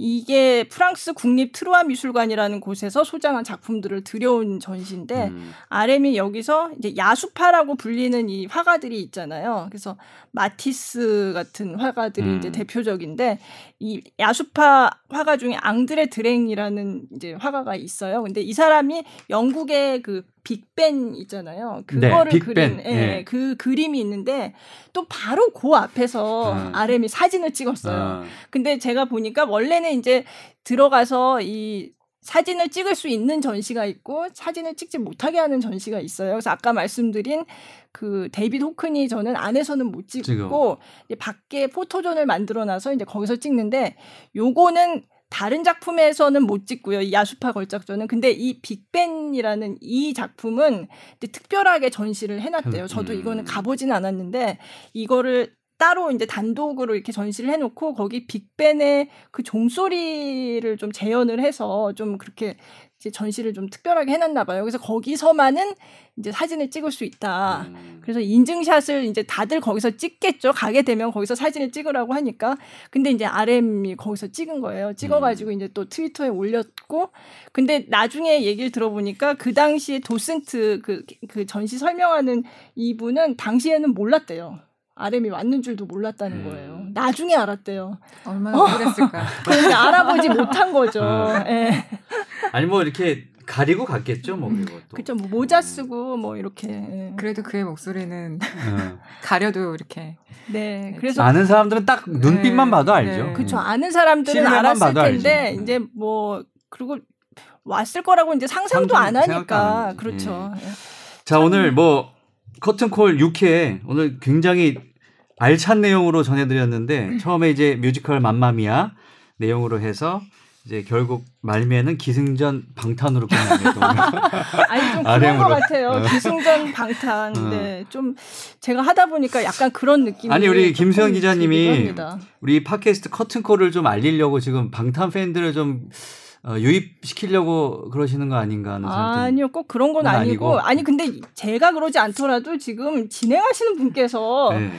이게 프랑스 국립 트루아 미술관이라는 곳에서 소장한 작품들을 들여온 전시인데, 음. RM이 여기서 이제 야수파라고 불리는 이 화가들이 있잖아요. 그래서 마티스 같은 화가들이 음. 이제 대표적인데 이 야수파 화가 중에 앙드레 드랭이라는 이제 화가가 있어요. 근데 이 사람이 영국의 그 빅벤 있잖아요. 네, 그거를 빅벤. 그린 예, 예. 그 그림이 있는데 또 바로 그 앞에서 음. RM이 사진을 찍었어요. 아. 근데 제가 보니까 원래는 이제 들어가서 이 사진을 찍을 수 있는 전시가 있고 사진을 찍지 못하게 하는 전시가 있어요. 그래서 아까 말씀드린 그 데이비드 호크니전은 안에서는 못 찍고. 이제 밖에 포토존을 만들어 놔서 이제 거기서 찍는데 요거는 다른 작품에서는 못 찍고요. 이 야수파 걸작전은. 근데 이 빅벤이라는 이 작품은 특별하게 전시를 해놨대요. 저도 음. 이거는 가보진 않았는데 이거를 따로 이제 단독으로 이렇게 전시를 해놓고 거기 빅벤의 그 종소리를 좀 재현을 해서 좀 그렇게 이제 전시를 좀 특별하게 해놨나 봐요. 그래서 거기서만은 이제 사진을 찍을 수 있다. 음. 그래서 인증샷을 이제 다들 거기서 찍겠죠. 가게 되면 거기서 사진을 찍으라고 하니까. 근데 이제 RM이 거기서 찍은 거예요. 찍어가지고 이제 또 트위터에 올렸고. 근데 나중에 얘기를 들어보니까 그 당시에 도슨트 그, 그 전시 설명하는 이분은 당시에는 몰랐대요. RM이 왔는 줄도 몰랐다는 음. 거예요. 나중에 알았대요. 얼마나 우울했을까. 그러니까 알아보지 못한 거죠. 어. 예. 아니 뭐 이렇게 가리고 갔겠죠, 뭐 그리고 또. 그죠. 뭐 모자 쓰고 뭐 이렇게. 예. 그래도 그의 목소리는 어. 가려도 이렇게 네. 그래서 아는 사람들은 딱 눈빛만 네, 봐도 알죠. 네. 그쵸 아는 사람들은 알았을 봐도 텐데 알지. 이제 뭐 그리고 왔을 거라고 이제 상상도 상상- 안안 하니까 하지. 그렇죠. 예. 자 오늘 뭐 커튼콜 6회 오늘 굉장히 알찬 내용으로 전해드렸는데 처음에 이제 뮤지컬 맘마미아 내용으로 해서 이제 결국 말미에는 기승전 방탄으로 끝납니다. 아니 좀 그런. 것 같아요. 어. 기승전 방탄. 어. 네, 좀 제가 하다 보니까 약간 그런 느낌이. 아니, 우리 김수현 기자님이. 우리 팟캐스트 커튼콜을 좀 알리려고 지금 방탄 팬들을 좀 어, 유입시키려고 그러시는 거 아닌가 하는 생각이 좀- 아니요, 꼭 그런 건 아니고. 아니고. 아니 근데 제가 그러지 않더라도 지금 진행하시는 분께서 네.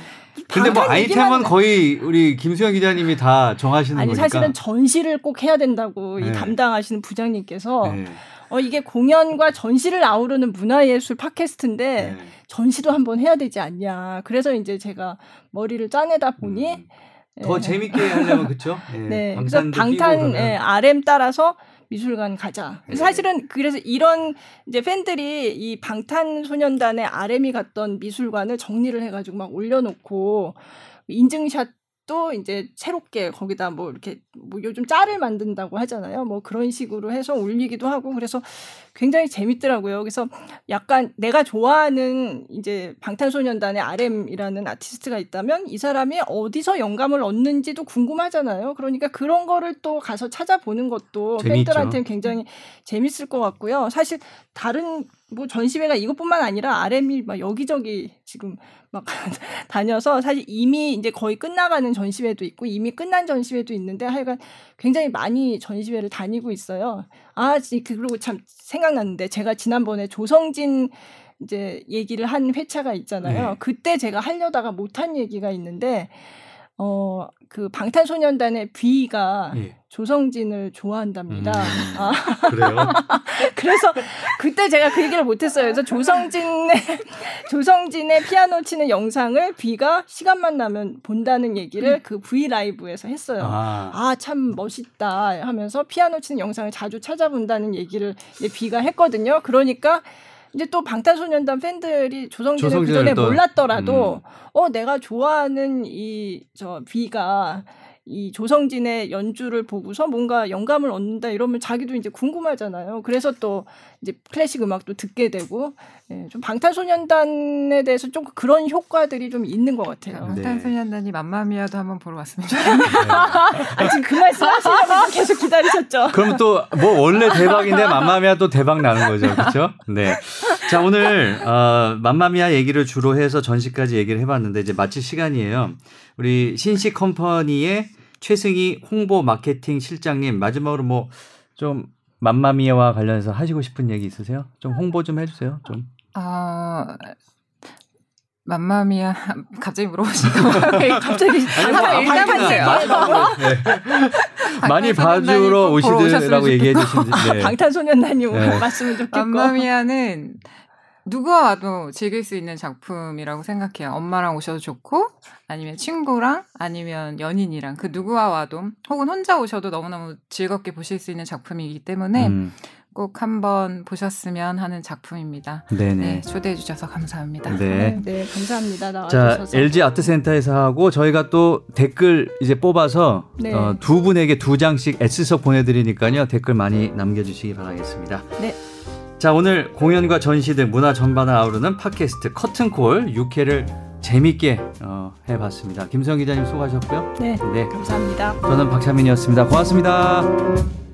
근데 뭐 아이템은 거의 우리 김수현 기자님이 다 정하시는 아니 거니까. 사실은 전시를 꼭 해야 된다고 네. 이 담당하시는 부장님께서 네. 어, 이게 공연과 전시를 아우르는 문화예술 팟캐스트인데 네. 전시도 한번 해야 되지 않냐. 그래서 이제 제가 머리를 짜내다 보니 음. 더 예. 재밌게 하려면 그렇죠? 예, 네, 그래서 방탄. 예, RM 따라서 미술관 가자. 네. 사실은 그래서 이런 이제 팬들이 이 방탄소년단의 RM이 갔던 미술관을 정리를 해가지고 막 올려놓고 인증샷 도 이제 새롭게 거기다 뭐 이렇게 뭐 요즘 짤을 만든다고 하잖아요. 뭐 그런 식으로 해서 올리기도 하고 그래서 굉장히 재밌더라고요. 그래서 약간 내가 좋아하는 이제 방탄소년단의 RM이라는 아티스트가 있다면 이 사람이 어디서 영감을 얻는지도 궁금하잖아요. 그러니까 그런 거를 또 가서 찾아보는 것도. 팬들한테는 굉장히 재밌을 것 같고요. 사실 다른 뭐 전시회가 이것뿐만 아니라 RM이 막 여기저기 지금 막 다녀서 사실 이미 이제 거의 끝나가는 전시회도 있고 이미 끝난 전시회도 있는데 하여간 굉장히 많이 전시회를 다니고 있어요. 아, 지- 그리고 참 생각났는데 제가 지난번에 조성진 이제 얘기를 한 회차가 있잖아요. 네. 그때 제가 하려다가 못한 얘기가 있는데 어, 그 방탄소년단의 B가 예. 조성진을 좋아한답니다. 음. 아, 그래요. 그래서 그때 제가 그 얘기를 못했어요. 그래서 조성진의 조성진의 피아노 치는 영상을 B가 시간만 나면 본다는 얘기를 그 V 라이브에서 했어요. 아, 아, 참 멋있다 하면서 피아노 치는 영상을 자주 찾아본다는 얘기를 비가 했거든요. 그러니까 이제 또 방탄소년단 팬들이 조성진을 그 조성진을 전에 또, 음. 몰랐더라도 어 내가 좋아하는 이 저 비가 이 조성진의 연주를 보고서 뭔가 영감을 얻는다 이러면 자기도 이제 궁금하잖아요. 그래서 또 이제 클래식 음악도 듣게 되고 예, 좀 방탄소년단에 대해서 좀 그런 효과들이 좀 있는 것 같아요. 네. 방탄소년단이 맘마미아도 한번 보러 왔으면 좋겠네요. 아, 지금 그 말씀 하시려고 계속 기다리셨죠. 그럼 또 뭐 원래 대박인데 맘마미아 또 대박 나는 거죠, 그렇죠? 네. 자 오늘 어, 맘마미아 얘기를 주로 해서 전시까지 얘기를 해봤는데 이제 마칠 시간이에요. 우리 신식 컴퍼니의 최승희 홍보 마케팅 실장님 마지막으로 뭐 좀 맘마미아와 관련해서 하시고 싶은 얘기 있으세요? 좀 홍보 좀 해주세요. 좀. 어, 맘마미아 갑자기 물어보시니까 갑자기 뭐 일단 세계라고 네. 많이 봐주러 오시더라고 얘기해 주시면 네. 방탄소년단이 네. 말씀을 좀 듣고 맘마미아는 누구와 와도 즐길 수 있는 작품이라고 생각해요. 엄마랑 오셔도 좋고, 아니면 친구랑, 아니면 연인이랑, 그 누구와 와도, 혹은 혼자 오셔도 너무너무 즐겁게 보실 수 있는 작품이기 때문에 음, 꼭 한번 보셨으면 하는 작품입니다. 네네. 네, 초대해 주셔서 감사합니다. 네. 네, 감사합니다. 자, 나와주셔서. LG 아트센터에서 하고 저희가 또 댓글 이제 뽑아서 네. 어, 두 분에게 두 장씩 S석 보내드리니까요. 댓글 많이 남겨주시기 바라겠습니다. 네. 자, 오늘 공연과 전시 등 문화 전반을 아우르는 팟캐스트 커튼콜 6회를 재밌게 어, 해봤습니다. 김성 기자님 수고하셨고요. 네, 네. 감사합니다. 저는 박찬민이었습니다. 고맙습니다.